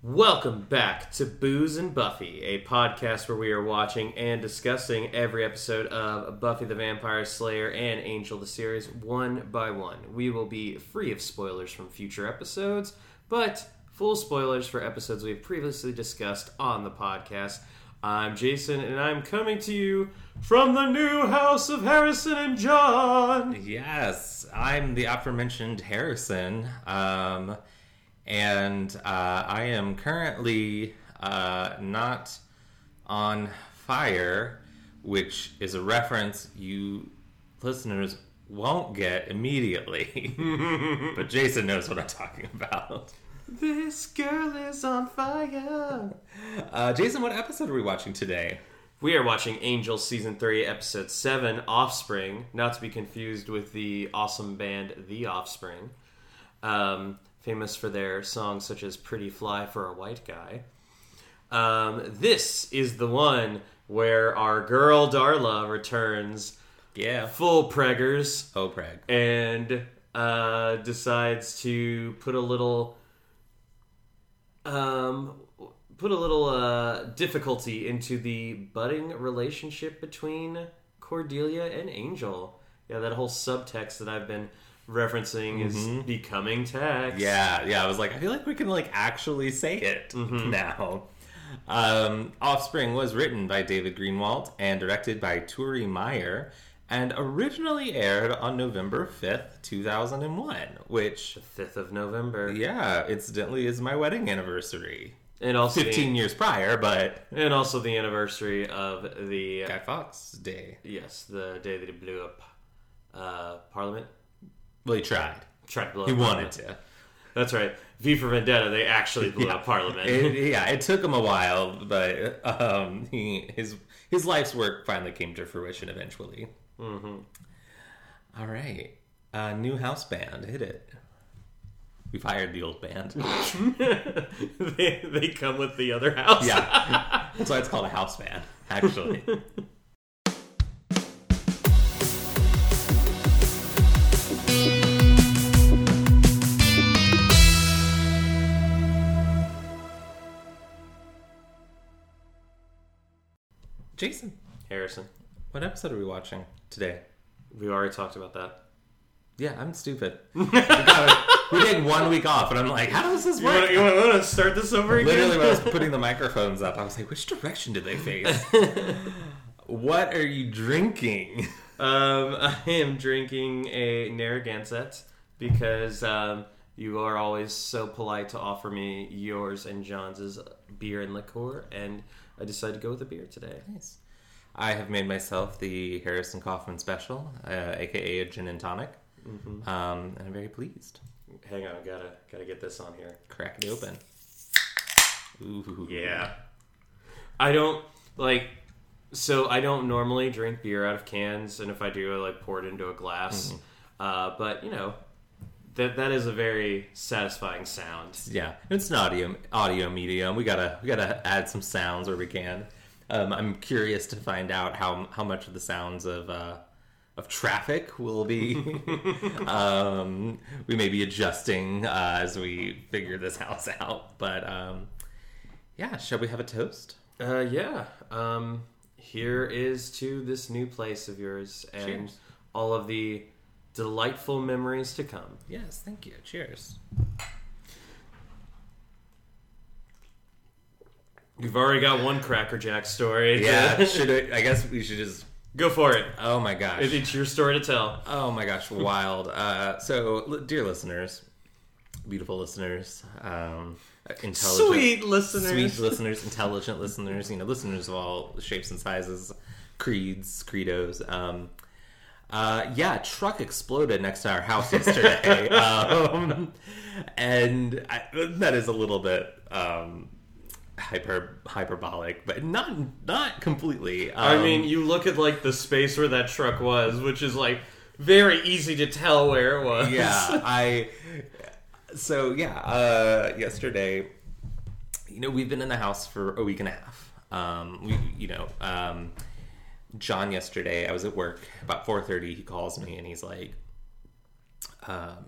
Welcome back to Booze and Buffy, a podcast where we are watching and discussing every episode of Buffy the Vampire Slayer and Angel the series one by one. We will be free of spoilers from future episodes, but full spoilers for episodes we've previously discussed on the podcast. I'm Jason, and I'm coming to you from the new house of Harrison and John. Yes, I'm the aforementioned Harrison, um, and uh, I am currently uh, not on fire, which is a reference you listeners won't get immediately. but Jason knows what I'm talking about. This girl is on fire. Uh, Jason, what episode are we watching today? We are watching Angel Season 3, Episode 7, Offspring, not to be confused with the awesome band The Offspring, um, famous for their songs such as Pretty Fly for a White Guy. Um, this is the one where our girl Darla returns Yeah. full preggers Oh, Preg. and uh, decides to put a little um, put a little uh, difficulty into the budding relationship between Cordelia and Angel. Yeah, that whole subtext that I've been referencing is becoming text. Yeah, yeah. I was like, I feel like we can like actually say it now. Um, Offspring was written by David Greenwald and directed by Turi Meyer, and originally aired on November fifth, two thousand and one. Which, fifth of November, yeah, incidentally, is my wedding anniversary. and also Fifteen years prior, but and also the anniversary of the Guy Fawkes Day. yes the day that he blew up uh, Parliament. Well, he tried. Tried to blow He wanted to. That's right. V for Vendetta. They actually blew Yeah. up Parliament. It, yeah, it took him a while, but um, he his his life's work finally came to fruition eventually. hmm All right, uh, new house band, hit it. We've hired the old band. they, they come with the other house. Yeah, that's why it's called a house band. Actually, Jason, Harrison. what episode are we watching today? We already talked about that. Yeah, I'm stupid. we, got we take one week off, and I'm like, how does this You work? you want to start this over again? Literally, when I was putting the microphones up, I was like, which direction did they face? what are you drinking? um, I am drinking a Narragansett because um, you are always so polite to offer me yours and John's beer and liqueur, and I decided to go with a beer today. Nice. I have made myself the Harrison Kaufman Special, uh, aka a gin and tonic, Mm-hmm. um, and I'm very pleased. Hang on, I gotta gotta get this on here. Crack it open. Ooh. Yeah. I don't like so I don't normally drink beer out of cans and if I do I like pour it into a glass. Uh, but you know that that is a very satisfying sound. Yeah, it's an audio audio medium. We gotta we gotta add some sounds where we can. Um, I'm curious to find out how how much of the sounds of uh, of traffic will be. um, we may be adjusting uh, as we figure this house out. But um, yeah, shall we have a toast? Uh, yeah. Um, here is to this new place of yours and Cheers. all of the delightful memories to come. Yes, thank you. Cheers. You've already got one Cracker Jack story. Yeah, should I, I guess we should just. go for it. Oh my gosh. It- It's your story to tell. Oh my gosh, wild. Uh, so, li- dear listeners, beautiful listeners, um, intelligent, Sweet listeners. sweet listeners, intelligent listeners, you know, listeners of all shapes and sizes, creeds, credos. Um, uh, yeah, truck exploded next to our house yesterday, um, and I, that is a little bit um, hyper hyperbolic, but not not completely. I Um, mean, you look at like the space where that truck was, which is like very easy to tell where it was. yeah i so yeah uh yesterday you know we've been in the house for a week and a half um we you know um john yesterday i was at work about 4.30 he calls me and he's like um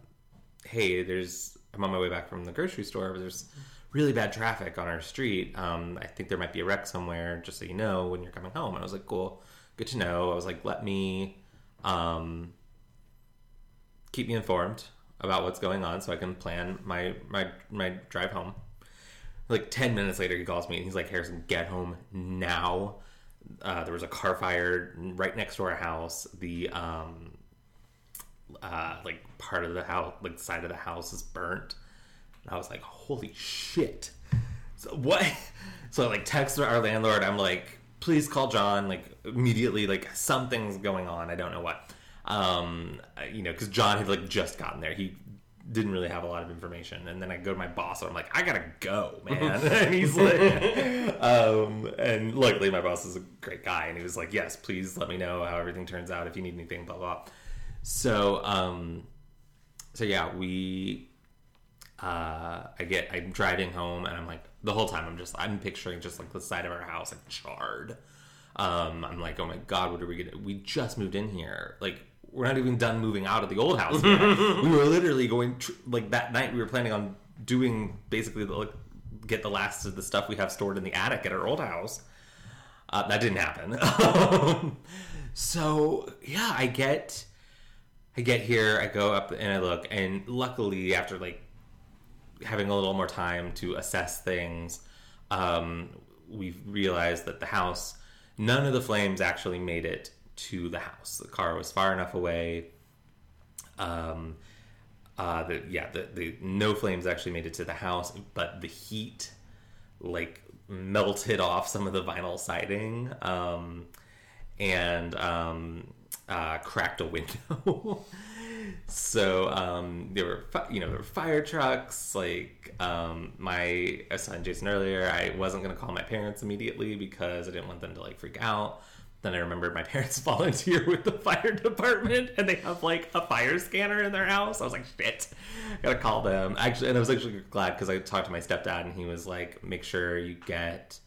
hey there's i'm on my way back from the grocery store but there's really bad traffic on our street. Um, I think there might be a wreck somewhere, just so you know when you're coming home. And I was like, cool, good to know. I was like, let me um, keep me informed about what's going on so I can plan my my my drive home. Like ten minutes later, he calls me and he's like, "Harrison, get home now." Uh, there was a car fire right next to our house. The um, uh, like part of the house, like the side of the house, is burnt. And I was like, "Holy shit!" So what? So I like text our landlord. I'm like, "Please call John." Like immediately, like something's going on. I don't know what um, you know, because John had like just gotten there. He didn't really have a lot of information. And then I go to my boss, and I'm like, I gotta go, man. and he's like, um, and luckily my boss is a great guy, and he was like, yes, please let me know how everything turns out if you need anything, blah blah. So, um, so yeah, we. Uh, I get I'm driving home and I'm like the whole time I'm just I'm picturing just like the side of our house like charred. Um, I'm like, oh my god, what are we gonna? We just moved in here. Like we're not even done moving out of the old house. we were literally going tr- like that night. We were planning on doing basically the, like get the last of the stuff we have stored in the attic at our old house. Uh, that didn't happen. so yeah, I get I get here, I go up and I look, and luckily after like having a little more time to assess things, um, we've realized that the house, none of the flames actually made it to the house. The car was far enough away. Um, uh, the, yeah, the, the no flames actually made it to the house, but the heat like melted off some of the vinyl siding um, and um, uh, cracked a window. so um, there were you know there were fire trucks. Like um, my was Jason earlier, I wasn't gonna call my parents immediately because I didn't want them to like freak out. Then I remembered my parents volunteer with the fire department and they have like a fire scanner in their house. I was like, shit, gotta call them. Actually, and I was actually glad because I talked to my stepdad and he was like, make sure you get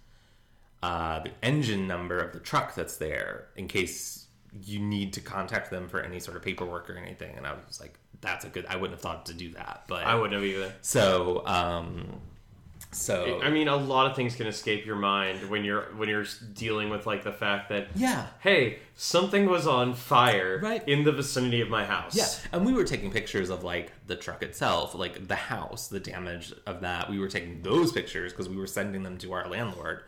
uh, the engine number of the truck that's there in case you need to contact them for any sort of paperwork or anything. And I was like, that's a good. I wouldn't have thought to do that, but I wouldn't have either. So, um, so I mean, a lot of things can escape your mind when you're when you're dealing with like the fact that yeah, hey, something was on fire Right. in the vicinity of my house. Yeah, and we were taking pictures of like the truck itself, like the house, the damage of that. We were taking those pictures because we were sending them to our landlord.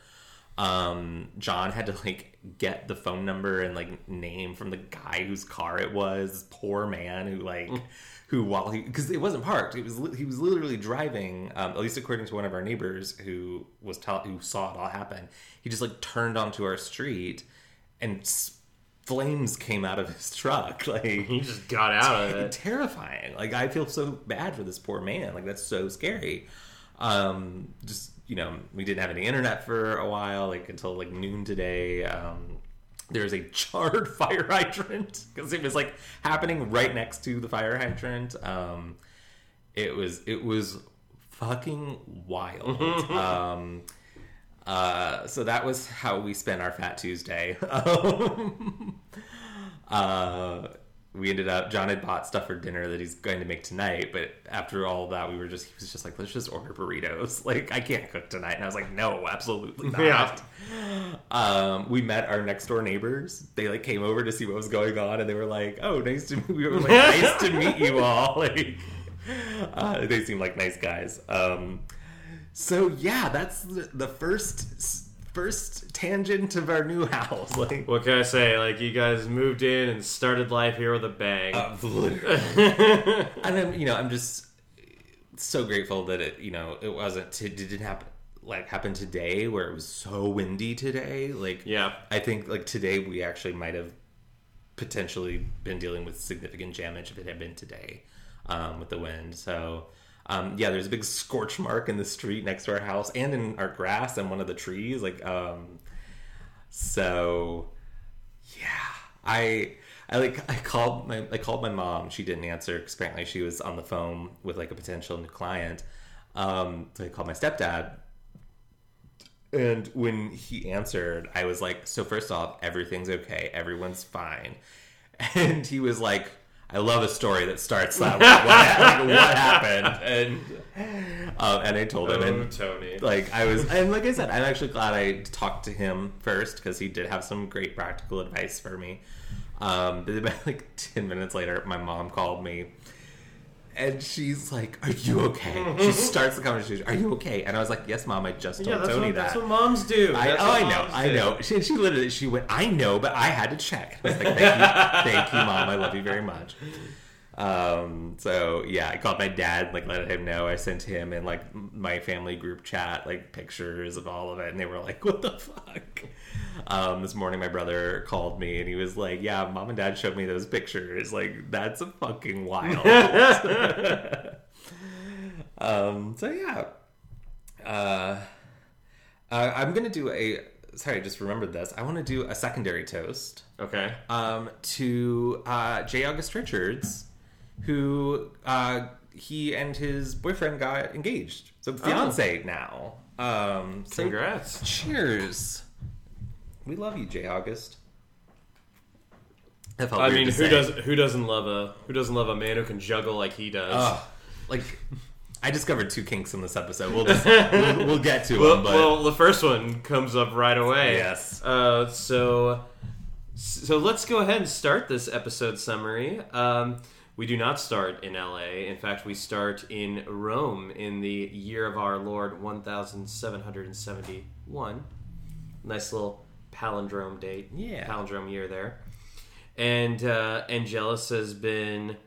Um, John had to like get the phone number and like name from the guy whose car it was. This poor man who like who while he because it wasn't parked, it was he was literally driving. Um, at least according to one of our neighbors who was tell who saw it all happen. He just like turned onto our street and. Flames came out of his truck, like He just got out of it. terrifying. Like I feel so bad for this poor man. Like that's so scary. Um, just you know, we didn't have any internet for a while, like until like noon today. Um, there's a charred fire hydrant because it was like happening right next to the fire hydrant. Um, it was it was fucking wild. um, uh, so that was how we spent our Fat Tuesday. Um, uh, we ended up John had bought stuff for dinner that he's going to make tonight, but after all that, we were just he was just like, let's just order burritos. Like I can't cook tonight, and I was like, no, absolutely not. Yeah. Um, we met our next door neighbors. They like came over to see what was going on, and they were like, "Oh, nice to we were like, nice to meet you all." Like, uh, they seem like nice guys. Um, so yeah, that's the, the first first tangent of our new house. Like, What can I say? Like you guys moved in and started life here with a bang. uh, and I'm, you know, I'm just so grateful that it, you know, it wasn't, it didn't happen like happen today where it was so windy today. Like, yeah. I think like today we actually might have potentially been dealing with significant damage if it had been today um, with the wind. So um, yeah, there's a big scorch mark in the street next to our house and in our grass and one of the trees. Like um, so yeah, I. I like I called my I called my mom. She didn't answer because apparently she was on the phone with like a potential new client. Um, so I called my stepdad, and when he answered, I was like, "So first off, everything's okay. Everyone's fine." And he was like, I love a story that starts that way. what, like, what happened? And um, and I told him, Oh, and Tony. like I was, and like I said, I'm actually glad I talked to him first because he did have some great practical advice for me. Um, but like ten minutes later, my mom called me, and she's like, "Are you okay?" she starts the conversation, "Are you okay?" And I was like, "Yes, mom. I just told yeah, that's Tony what, that." that's what moms do. I, oh, I know, I do. know. She, she literally, she went, I know, but I had to check. I was like, thank you, thank you, mom. I love you very much. Um, so yeah, I called my dad, like, let him know. I sent him and like my family group chat, like pictures of all of it, and they were like, what the fuck? Um, this morning, my brother called me and he was like, yeah, mom and dad showed me those pictures. Like, that's a fucking wild. um, so yeah. Uh, uh, I'm gonna do a. Sorry, I just remembered this. I want to do a secondary toast Okay. um, to uh, J. August Richards, who uh, he and his boyfriend got engaged, so fiance now. Um, so Congrats. cheers. We love you, Jay August. I mean, who say. does who doesn't love a who doesn't love a man who can juggle like he does? Ugh. like, I discovered two kinks in this episode. We'll just we'll, we'll get to well, them, but well, the first one comes up right away. Yes. Uh, so, so let's go ahead and start this episode summary. Um, we do not start in L.A. In fact, we start in Rome in the year of our Lord one thousand seven hundred and seventy-one. Nice little palindrome date. Yeah. palindrome year there. And uh, Angelus has been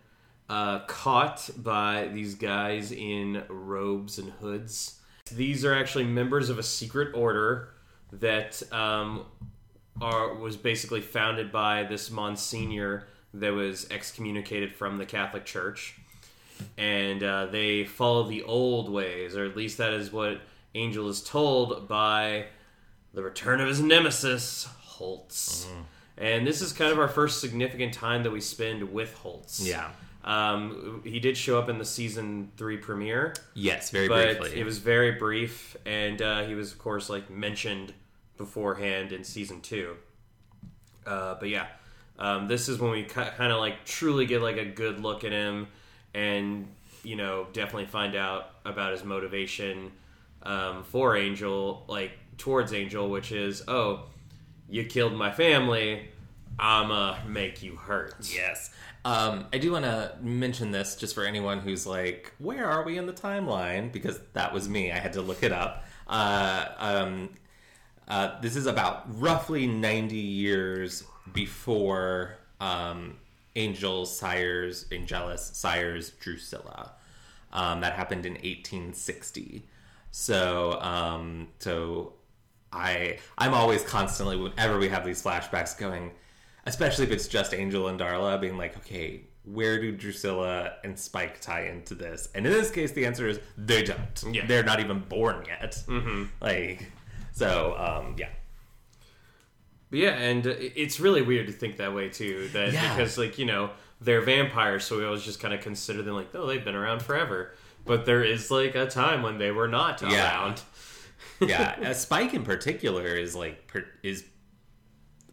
uh, caught by these guys in robes and hoods. These are actually members of a secret order that um, are was basically founded by this Monsignor that was excommunicated from the Catholic Church, and uh, they follow the old ways, or at least that is what Angel is told by the return of his nemesis, Holtz. And this is kind of our first significant time that we spend with Holtz. yeah, Um, he did show up in the season three premiere, yes, very but briefly. it was very brief, and uh, he was, of course, like mentioned beforehand in season two. Uh, but yeah, um, this is when we kind of like truly get like a good look at him, and you know, definitely find out about his motivation um, for Angel, like towards Angel, which is, oh, you killed my family, I'ma make you hurt. Yes. Um, I do want to mention this just for anyone who's like, where are we in the timeline? Because that was me. I had to look it up. Uh, um, uh, this is about roughly 90 years before um, Angel sires, Angelus sires Drusilla. Um, that happened in 1860. So, um, so I I'm always constantly whenever we have these flashbacks going, especially if it's just Angel and Darla being like, okay, where do Drusilla and Spike tie into this? And in this case, the answer is they don't. Yeah. They're not even born yet. Mm-hmm. Like, so um, yeah, But yeah, and it's really weird to think that way too. That Yeah. because like you know they're vampires, so we always just kind of consider them like, oh, they've been around forever. But there is like a time when they were not Yeah. around. yeah. uh, Spike in particular is like per, is.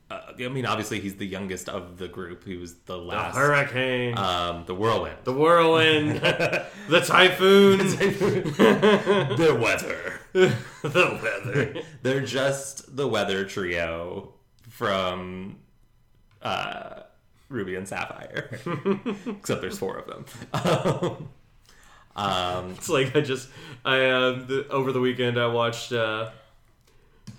Uh, I mean, obviously he's the youngest of the group. He was the The last. hurricane, um, the whirlwind. the whirlwind, the typhoon, the weather. the weather. They're just the weather trio from uh, Ruby and Sapphire. Except there's four of them. um, It's like I just I uh, the, over the weekend I watched uh,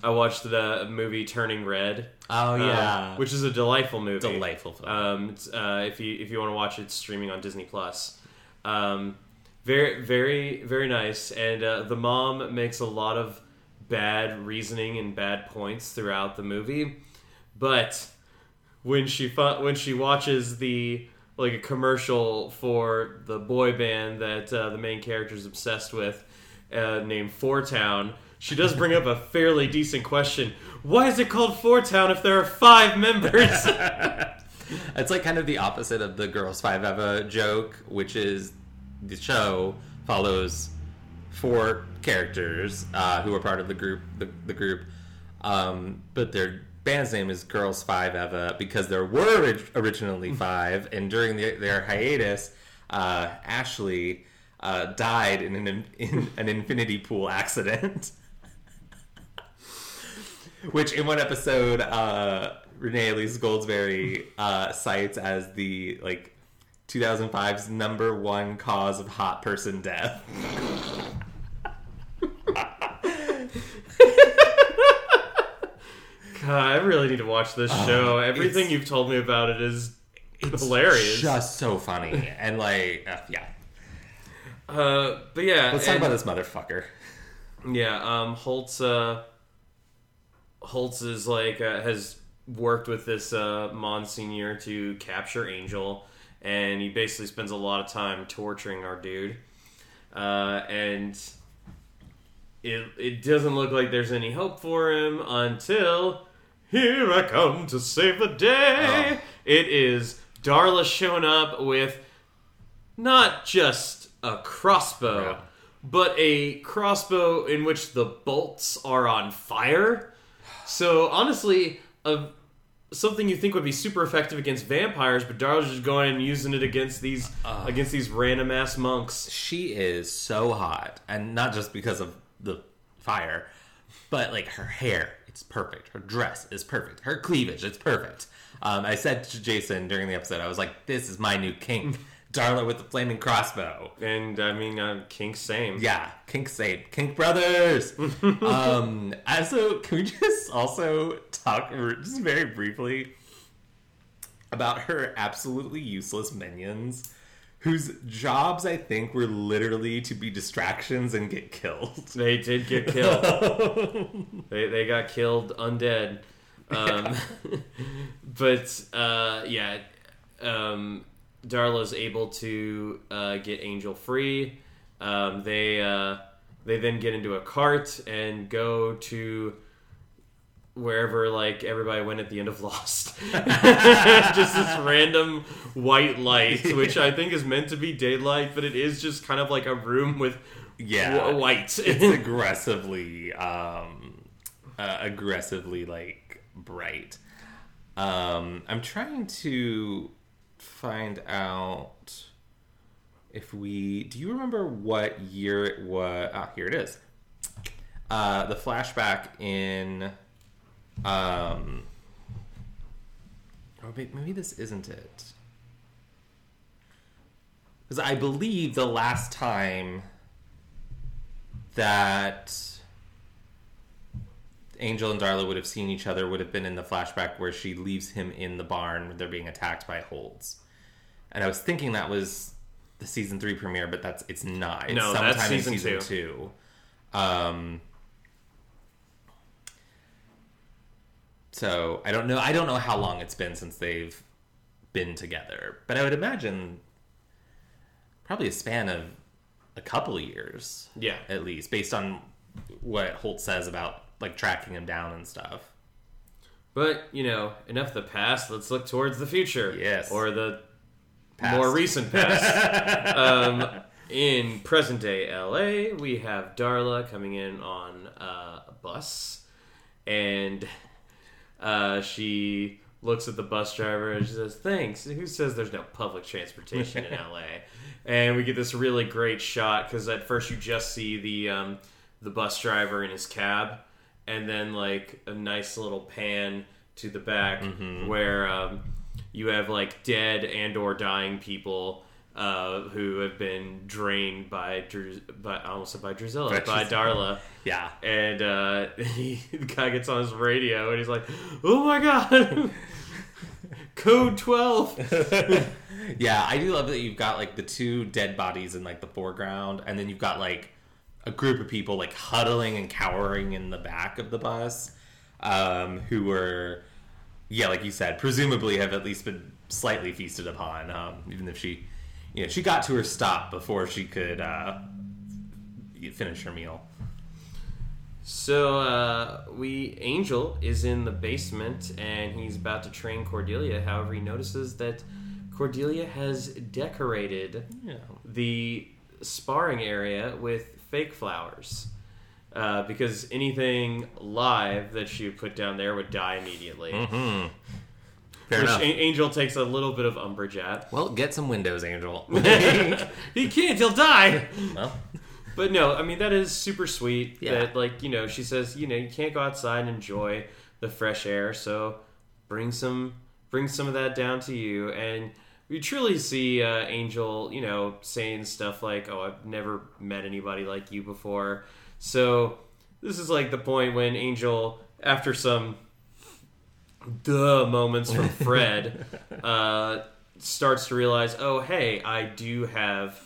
I watched the movie Turning Red. oh um, yeah, which is a delightful movie. delightful film. Um, it's, uh, if you if you want to watch it, it's streaming on Disney Plus. Um, very very very nice, and uh, the mom makes a lot of bad reasoning and bad points throughout the movie, but when she fu- when she watches the like a commercial for the boy band that uh, the main character is obsessed with, uh, named Four Town. She does bring up a fairly decent question. Why is it called Four Town if there are five members? it's like kind of the opposite of the Girls Five Eva joke, which is the show follows four characters uh, who are part of the group, the, the group, um, but they're band's name is Girls Five Eva because there were orig- originally five, and during the, their hiatus, uh, Ashley uh, died in an in an infinity pool accident. Which in one episode, uh, Renee Elise Goldsberry uh, cites as the like 2005's number one cause of hot person death. God, I really need to watch this show. Everything you've told me about it is hilarious. Just so funny. And like, uh, yeah. Uh, but yeah, Let's talk about this motherfucker. Yeah, um, Holtz. Uh, Holtz is like uh, has worked with this uh, Monsignor to capture Angel, and he basically spends a lot of time torturing our dude. Uh, and it it doesn't look like there's any hope for him until here I come to save the day. Oh. It is Darla showing up with not just a crossbow, Yeah. but a crossbow in which the bolts are on fire. So honestly, a, something you think would be super effective against vampires, but Darla's just going and using it against these against these random ass monks. She is so hot, and not just because of the fire, but like her hair, it's perfect. Her dress is perfect. Her cleavage, it's perfect. Um, I said to Jason during the episode, I was like, "This is my new kink, Darla with the flaming crossbow." And I mean, uh, Kink same. Yeah, kink same, kink brothers. um, also, can we just also talk just very briefly about her absolutely useless minions, whose jobs I think were literally to be distractions and get killed. They did get killed. they they got killed undead. Um, but uh, yeah, um, Darla's able to uh, get Angel free. Um, they uh, they then get into a cart and go to wherever like everybody went at the end of Lost. just this random white light, which I think is meant to be daylight, but it is just kind of like a room with Yeah, white. it's aggressively, um, uh, aggressively like bright. Um, I'm trying to find out if we. Do you remember what year it was? Ah, here it is. Uh, the flashback in. Um, oh, wait, maybe this isn't it. Because I believe the last time that Angel and Darla would have seen each other would have been in the flashback where she leaves him in the barn when they're being attacked by Holtz. And I was thinking that was the season three premiere, but that's it's not. It's No, that's sometime in season season two. two. Um, so I don't know. I don't know how long it's been since they've been together, but I would imagine probably a span of a couple of years yeah. at least, based on what Holt says about like tracking him down and stuff. But, you know, enough of the past. Let's look towards the future. Yes. Or the Past. more recent past. um, in present day LA, we have Darla coming in on uh, a bus. And uh, she looks at the bus driver and she says, Thanks. Who says there's no public transportation in LA? And we get this really great shot because at first you just see the um, the bus driver in his cab, and then like a nice little pan to the back where um, you have like dead and or dying people uh, who have been drained by Dru- by almost by Drusilla By by Darla. Yeah. And uh, he, the guy gets on his radio and he's like, "Oh my god, code 12." yeah, I do love that you've got like the two dead bodies in like the foreground, and then you've got like a group of people like huddling and cowering in the back of the bus, um, who were, yeah, like you said, presumably have at least been slightly feasted upon, um, even if she, you know, she got to her stop before she could uh, finish her meal. So uh, we Angel is in the basement and he's about to train Cordelia. However, he notices that Cordelia has decorated Yeah. the sparring area with fake flowers. uh, because anything live that she would put down there would die immediately. Mm-hmm. Fair Which enough. Angel takes a little bit of umbrage at. well, get some windows, Angel. he can't, he'll die. well, But no, I mean that is super sweet. Yeah. That like you know she says you know you can't go outside and enjoy the fresh air, so bring some bring some of that down to you. And we truly see uh, Angel, you know, saying stuff like, "Oh, I've never met anybody like you before." So this is like the point when Angel, after some duh moments from Fred, uh, starts to realize, "Oh, hey, I do have."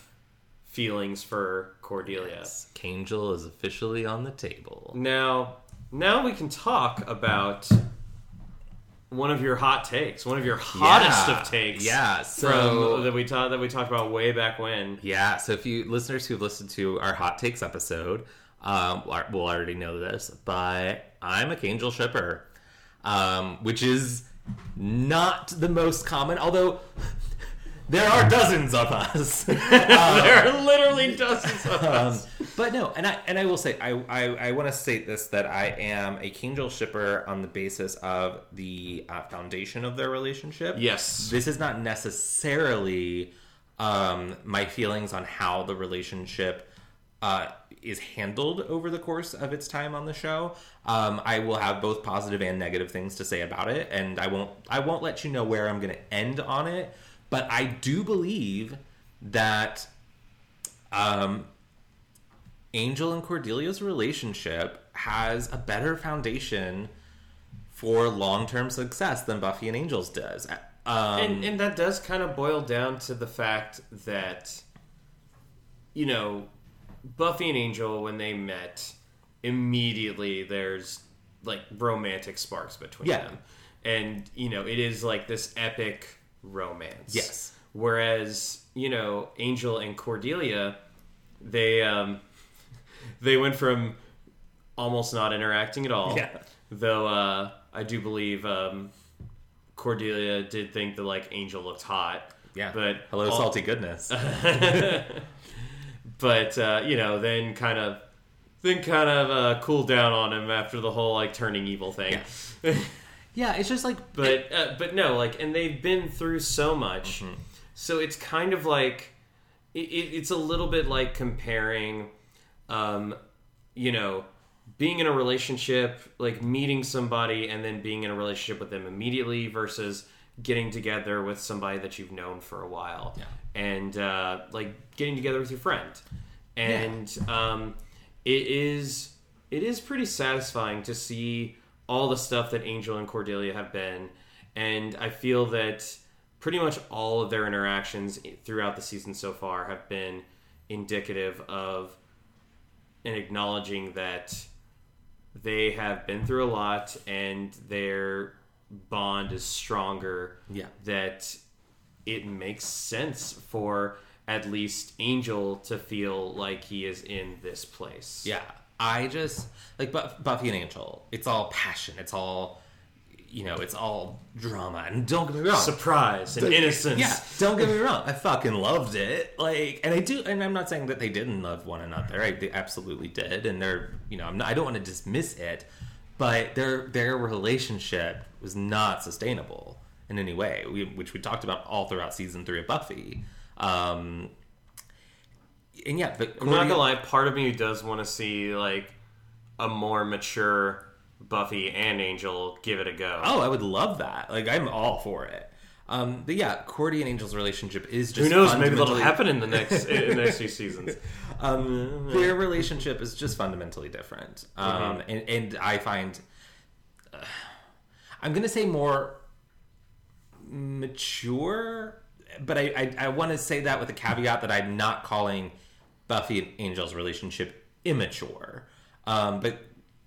feelings for Cordelia. Kangel is officially on the table. Now, now we can talk about one of your hot takes, one of your hottest Yeah. of takes. Yeah, so- from that we talked that we talked about way back when. Yeah, so if you listeners who've listened to our hot takes episode, um, will already know this, but I'm a Kangel shipper, um, which is not the most common, although there are dozens of us. there are literally dozens of Um, us. but no, and I and I will say I I, I want to state this that I am a Kangel shipper on the basis of the uh, foundation of their relationship. Yes. this is not necessarily um, my feelings on how the relationship uh, is handled over the course of its time on the show. Um, I will have both positive and negative things to say about it, and I won't I won't let you know where I'm going to end on it. But I do believe that um, Angel and Cordelia's relationship has a better foundation for long term success than Buffy and Angel's does. Um, and, and that does kind of boil down to the fact that you know buffy and angel when they met immediately there's like romantic sparks between Yeah. them and you know it is like this epic romance Yes. whereas you know angel and cordelia they um they went from almost not interacting at all Yeah. though uh i do believe um cordelia did think that like angel looked hot yeah, but hello, all- salty goodness. but uh, you know, then kind of then kind of uh, cooled down on him after the whole like turning evil thing. yeah, it's just like, but uh, but no, like, and they've been through so much, so it's kind of like it, it, it's a little bit like comparing, um, you know. Being in a relationship, like meeting somebody and then being in a relationship with them immediately versus getting together with somebody that you've known for a while Yeah. and uh, like getting together with your friend. And um, it is it is pretty satisfying to see all the stuff that angel and cordelia have been. And i feel that pretty much all of their interactions throughout the season so far have been indicative of and acknowledging that they have been through a lot and their bond is stronger Yeah. that it makes sense for at least Angel to feel like he is in this place. yeah, I just like Buffy and Angel. It's all passion. It's all, you know, it's all drama. And don't get me wrong, Surprise and innocence. Yeah, don't get me wrong. I fucking loved it. Like, and I do, and I'm not saying that they didn't love one another. I, they absolutely did, and they're, you know, I'm not, I don't want to dismiss it, but their their relationship was not sustainable in any way, we, which we talked about all throughout season three of Buffy. Um, and yeah, but I'm not gonna lie, part of me does want to see like a more mature Buffy and Angel give it a go. Oh, I would love that. Like, I'm all for it. Um, but yeah, Cordy and Angel's relationship is just Who knows? Maybe that'll happen in the next in the next few seasons. um, their relationship is just fundamentally different. Um, Mm-hmm. and, and I find, uh, I'm going to say more mature, but I, I, I want to say that with a caveat that I'm not calling Buffy and Angel's relationship immature. Um, but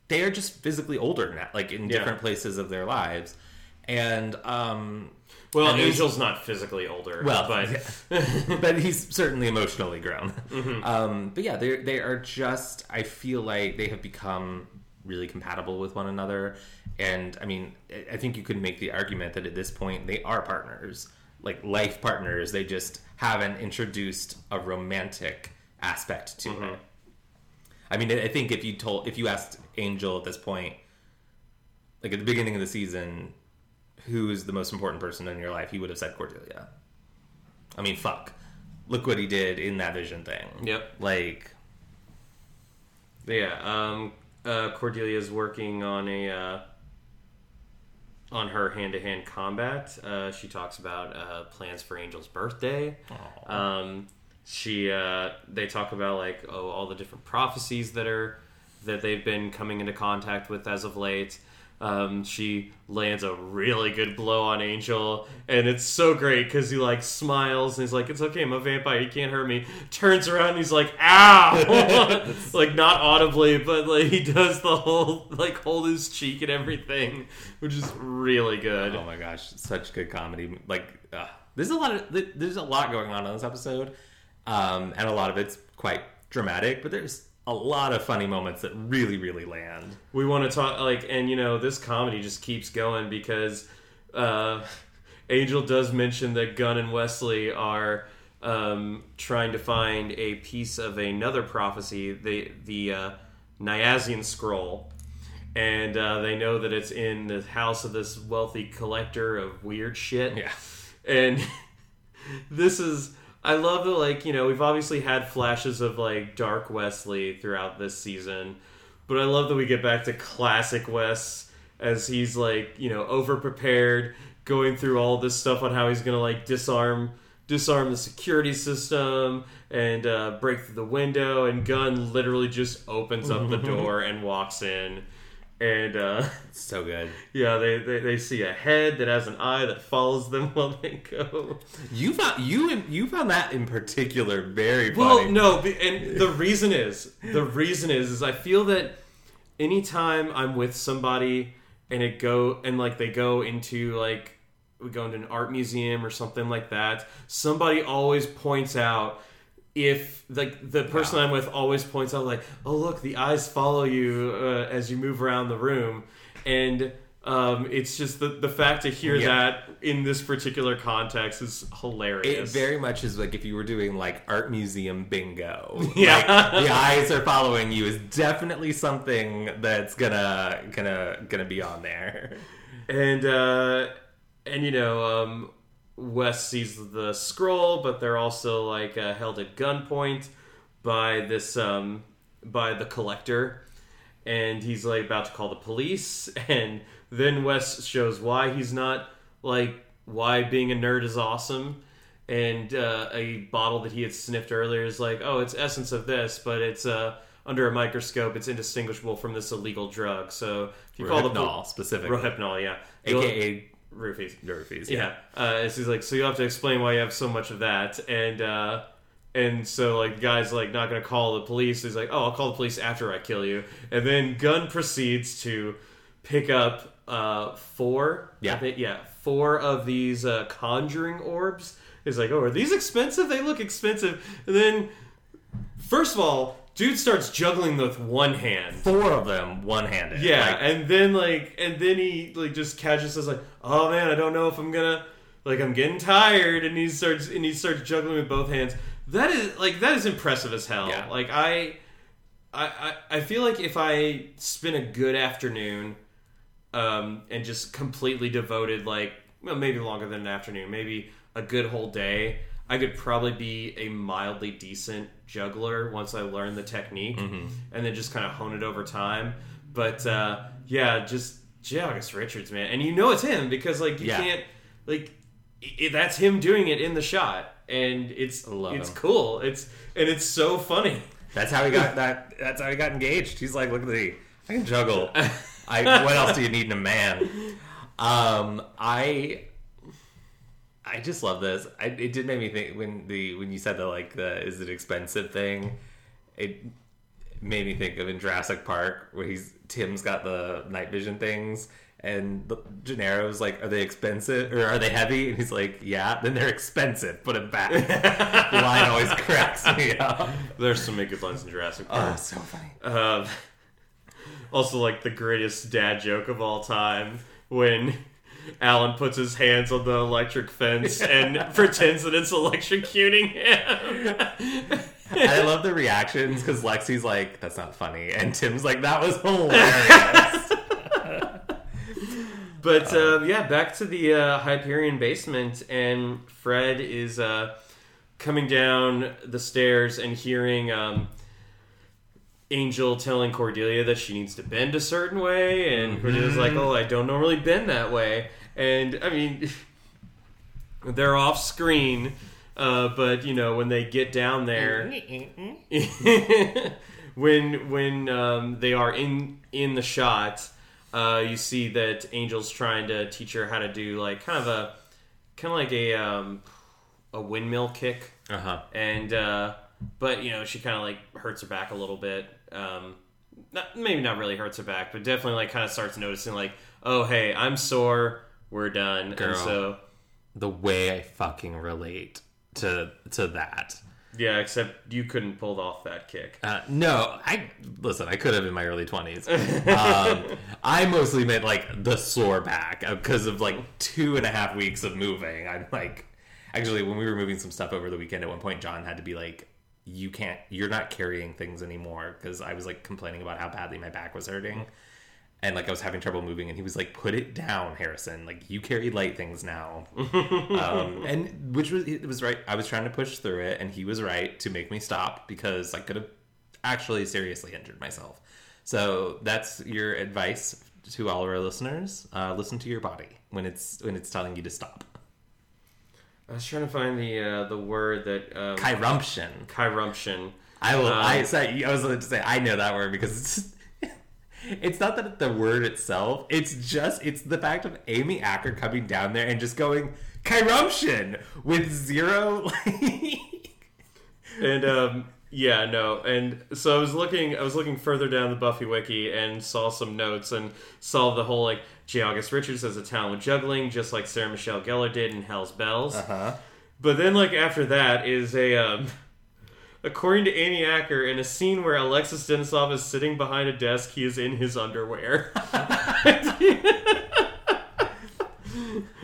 they are just physically older now, like in Yeah. different places of their lives. And um, Well, And Angel's not physically older. Well, but but he's certainly emotionally grown. Mm-hmm. Um, but yeah, they they are just. I feel like they have become really compatible with one another, and I mean, I- think you could make the argument that at this point they are partners, like life partners. They just haven't introduced a romantic aspect to Mm-hmm. it. I mean, I think if you told if you asked Angel at this point, like at the beginning of the season, who is the most important person in your life, he would have said Cordelia. I mean, fuck. Look what he did in that vision thing. Yep. Like, Yeah, um, uh, Cordelia's working on a uh, on her hand to hand combat. Uh, she talks about uh, plans for Angel's birthday. Um, she uh, they talk about like oh all the different prophecies that are that they've been coming into contact with as of late. Um, she lands a really good blow on Angel, and it's so great because he like smiles and he's like, "It's okay, I'm a vampire, you can't hurt me." Turns around and he's like, "Ow!" like not audibly, but like he does the whole like hold his cheek and everything, which is really good. oh my gosh, such good comedy. Like, uh, there's a lot of there's a lot going on in this episode, um, and a lot of it's quite dramatic, but there's a lot of funny moments that really, really land. we want to talk like and you know this comedy just keeps going because uh angel does mention that gunn and wesley are um trying to find a piece of another prophecy the the uh Nyazian scroll and uh, they know that it's in the house of this wealthy collector of weird shit Yeah. and this is I love that like, you know, we've obviously had flashes of like dark Wesley throughout this season, but I love that we get back to classic Wes as he's like, you know, over prepared, going through all this stuff on how he's gonna like disarm disarm the security system and uh, break through the window and Gunn literally just opens up the door and walks in and uh So good. yeah, they, they, they see a head that has an eye that follows them while they go. You found you you found that in particular very funny. Well, no, and the reason is the reason is is I feel that anytime I'm with somebody and it go and like they go into like we go into an art museum or something like that, somebody always points out if like the person I'm with always points out like, oh look, the eyes follow you uh, as you move around the room, and um, it's just the the fact to hear Yeah. that in this particular context is hilarious. It very much is like if you were doing like art museum bingo. Yeah. Like, the eyes are following you is definitely something that's gonna gonna gonna be on there. and uh and you know um wes sees the scroll but they're also like uh, held at gunpoint by this um by the collector. And he's like about to call the police. And then wes shows why he's not like why being a nerd is awesome. And uh, a bottle that he had sniffed earlier is like oh it's essence of this but it's uh under a microscope. It's indistinguishable from this illegal drug. So if you call the Rohypnol specifically, Rohypnol, yeah. Aka roofies. Nerfies. Yeah. Uh, and she's like, so you have to explain why you have so much of that, and uh, and so like, the guy's like not gonna call the police. He's like, oh, I'll call the police after I kill you, and then Gunn proceeds to pick up uh, four. Yeah. Think- yeah, four of these uh, conjuring orbs. He's like, oh, are these expensive? They look expensive. And then, first of all, dude starts juggling with one hand. Four of them one handed. Yeah, and then like, and then he like just casually says like, "Oh man, I don't know if I'm gonna like I'm getting tired," and he starts and he starts juggling with both hands. That is like that is impressive as hell. Yeah. Like I, I, I, I feel like if I spent a good afternoon, um, and just completely devoted like well maybe longer than an afternoon, maybe a good whole day. I could probably be a mildly decent juggler once I learned the technique, and then just kind of hone it over time. But uh, yeah, just J. August Richards, man, and you know it's him because like you Yeah. can't like i that's him doing it in the shot, and it's it's him. cool. It's and it's so funny. That's how he got that. That's how he got engaged. He's like, look at me, I can juggle. I what else do you need in a man? Um, I I just love this. I, it did make me think when the when you said the like the is it expensive thing. It made me think of in Jurassic Park where he's Tim's got the night vision things. And the, Gennaro's like, "Are they expensive or are they heavy?" And he's like, "Yeah." Then they're expensive. Put it back. the line always cracks me up. There's some good lines in Jurassic Park. Oh, so funny. Um, also, like the greatest dad joke of all time when Alan puts his hands on the electric fence and pretends that it's electrocuting him. I love the reactions because Lexi's like, "That's not funny," and Tim's like, "That was hilarious." But uh, yeah, back to the uh, Hyperion basement, and Fred is uh, coming down the stairs and hearing um, Angel telling Cordelia that she needs to bend a certain way, and Cordelia's like, "Oh, I don't normally bend that way." And I mean, they're off screen, uh, but you know when they get down there, when when um, they are in in the shot, uh, you see that Angel's trying to teach her how to do like kind of a kind of like a um, a windmill kick, uh huh. and uh, but you know she kind of like hurts her back a little bit. Um, not, maybe not really hurts her back, but definitely like kind of starts noticing like, oh hey, I'm sore. We're done. Girl. And so The way I fucking relate to to that. yeah, except you couldn't pull off that kick. Uh, no, I listen. I could have in my early twenties. Um, I mostly meant like the sore back because of like two and a half weeks of moving. I'm like, actually, when we were moving some stuff over the weekend, at one point, John had to be like, "You can't. You're not carrying things anymore," because I was like complaining about how badly my back was hurting, and like I was having trouble moving. And he was like, "Put it down, Harrison. Like you carry light things now." um, and which was it was right. I was trying to push through it, and he was right to make me stop because I could have actually seriously injured myself. So that's your advice to all of our listeners: uh, listen to your body when it's when it's telling you to stop. I was trying to find the uh, the word that um, Kyrumption. kyrumption. I will. Um, I say. I was going to say. I know that word because it's. It's not that the word itself. It's just. It's the fact of Amy Acker coming down there and just going kyrumption with zero. And um, yeah, no, and so I was looking, I was looking further down the Buffy wiki and saw some notes and saw the whole like J. August Richards has a talent with juggling, just like Sarah Michelle Gellar did in Hell's Bells. huh. But then, like after that, is a um, according to Amy Acker, in a scene where Alexis Denisof is sitting behind a desk, he is in his underwear.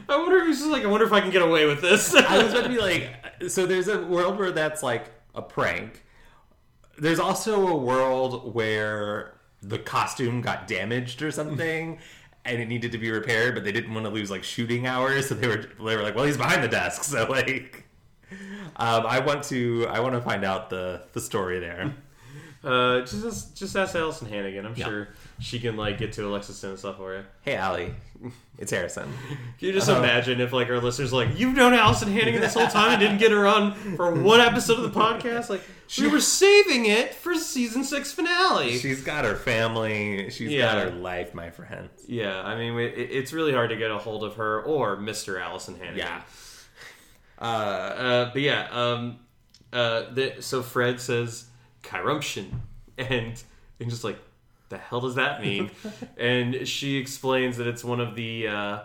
I wonder if he's just like, I wonder if I can get away with this. I was about to be like, so there's a world where that's like a prank. There's also a world where the costume got damaged or something. And it needed to be repaired, but they didn't want to lose like shooting hours, so they were they were like, "Well, he's behind the desk, so like, um, I want to I want to find out the the story there." Uh, just just ask Alyson Hannigan. I'm Yeah. sure she can like get to Alexis stuff for you. Hey, Allie, it's Harrison. Can you just Uh-huh. imagine if like our listeners are like you've known Alyson Hannigan this whole time and didn't get her on for one episode of the podcast? Like we were saving it for season six finale. She's got her family. She's Yeah. got her life, my friend. yeah, I mean it, it's really hard to get a hold of her or Mr. Alyson Hannigan. Yeah. Uh, uh, but yeah, um, uh, the, so Fred says kyrumption, and and just like, the hell does that mean? and she explains that it's one of the uh,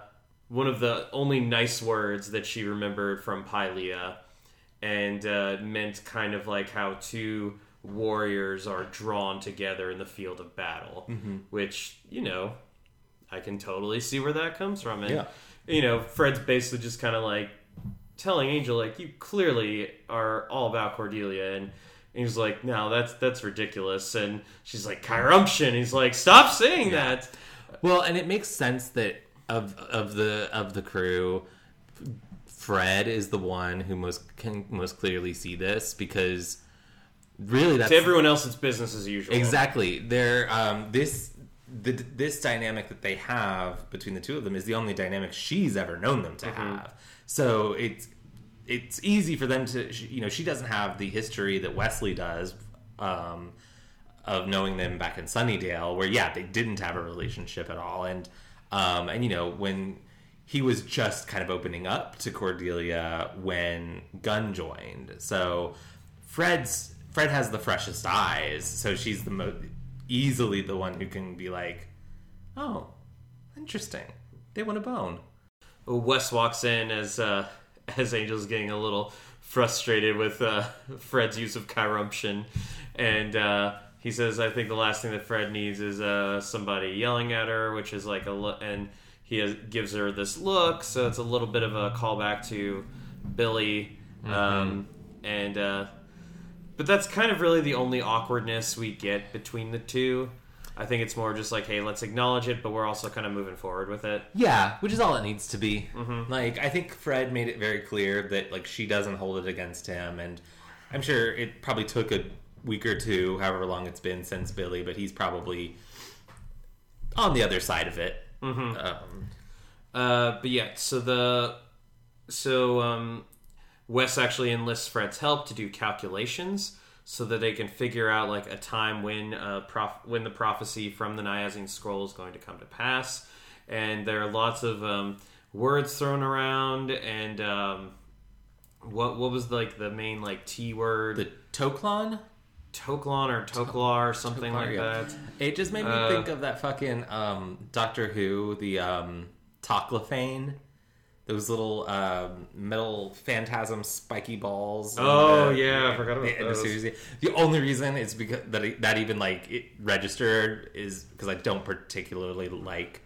one of the only nice words that she remembered from Pylea, and uh, meant kind of like how two warriors are drawn together in the field of battle, which you know, I can totally see where that comes from, and Yeah. you know, Fred's basically just kind of like telling Angel like you clearly are all about Cordelia and Angel's like no that's that's ridiculous. And she's like kyrumption he's like stop saying that. Well, and it makes sense that of of the of the crew, Fred is the one who most can most clearly see this because really that's to everyone else it's business as usual. Exactly. They're um, this the, this dynamic that they have between the two of them is the only dynamic she's ever known them to have. So it's it's easy for them to you know she doesn't have the history that Wesley does um, of knowing them back in Sunnydale, where yeah they didn't have a relationship at all, and um, and you know when he was just kind of opening up to Cordelia when Gunn joined, so Fred's Fred has the freshest eyes, so she's the most easily the one who can be like, oh, interesting, they want a bone. Wes walks in as uh, as Angel's getting a little frustrated with uh, Fred's use of kyrumption, and uh, he says, "I think the last thing that Fred needs is uh, somebody yelling at her, which is like a look, and he has, gives her this look, so it's a little bit of a callback to Billy, um, and uh, but that's kind of really the only awkwardness we get between the two. I think it's more just like, hey, let's acknowledge it, but we're also kind of moving forward with it. Yeah, which is all it needs to be. Like, I think Fred made it very clear that like she doesn't hold it against him, and I'm sure it probably took a week or two, however long it's been since Billy, but he's probably on the other side of it. Um, Uh, but yeah, so the so um, Wes actually enlists Fred's help to do calculations so that they can figure out like a time when uh, prof- when the prophecy from the Nyazian scroll is going to come to pass. And there are lots of um, words thrown around, and um, what what was like the main like T word, the Toklon? Toklon or Toklar or something Toklar, like yeah. that. It just made me Uh, think of that fucking um, Doctor Who, the um, Toclafane. Those little um, metal phantasm spiky balls. Oh, the- yeah, I forgot about the those. series. The only reason it's because that it, that even like it registered is because I don't particularly like.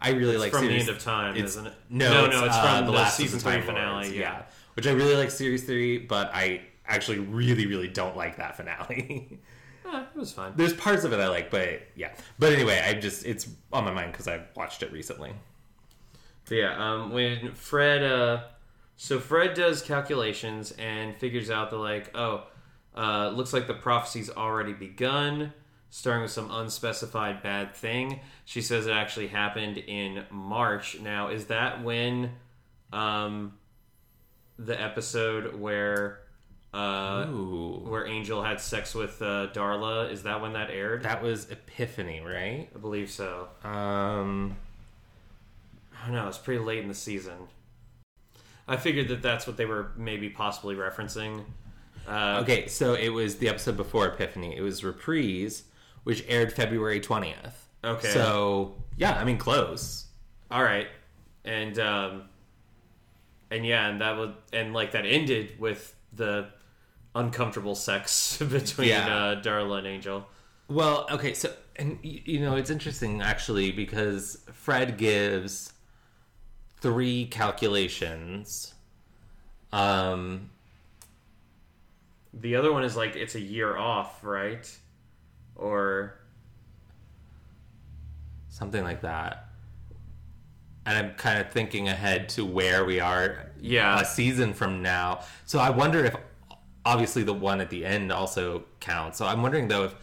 I really like from the end of time, isn't it? No, no, it's, no, it's uh, from the, last season three finale. Lords, yeah. which I really like series three, but I actually really, really don't like that finale. Eh, it was fine. There's parts of it I like, but yeah. But anyway, I just it's on my mind because I watched it recently. But yeah, um, when Fred, uh, so Fred does calculations and figures out that like, oh, uh, looks like the prophecy's already begun, starting with some unspecified bad thing. She says it actually happened in March. Now, is that when, um, the episode where, uh, Ooh, where Angel had sex with uh, Darla? Is that when that aired? that was Epiphany, right? I believe so. Um, I don't know. It's pretty late in the season. I figured that that's what they were maybe possibly referencing. Uh, okay, so it was the episode before Epiphany. It was Reprise, which aired February twentieth. Okay. So yeah, I mean close. All right, and um, and yeah, and that would and like that ended with the uncomfortable sex between Yeah. uh, Darla and Angel. Well, okay, so and you know it's interesting actually because Fred gives three calculations. Um, The other one is like it's a year off, right? Or something like that. And I'm kind of thinking ahead to where we are Yeah. a season from now. So I wonder if obviously the one at the end also counts. So I'm wondering though if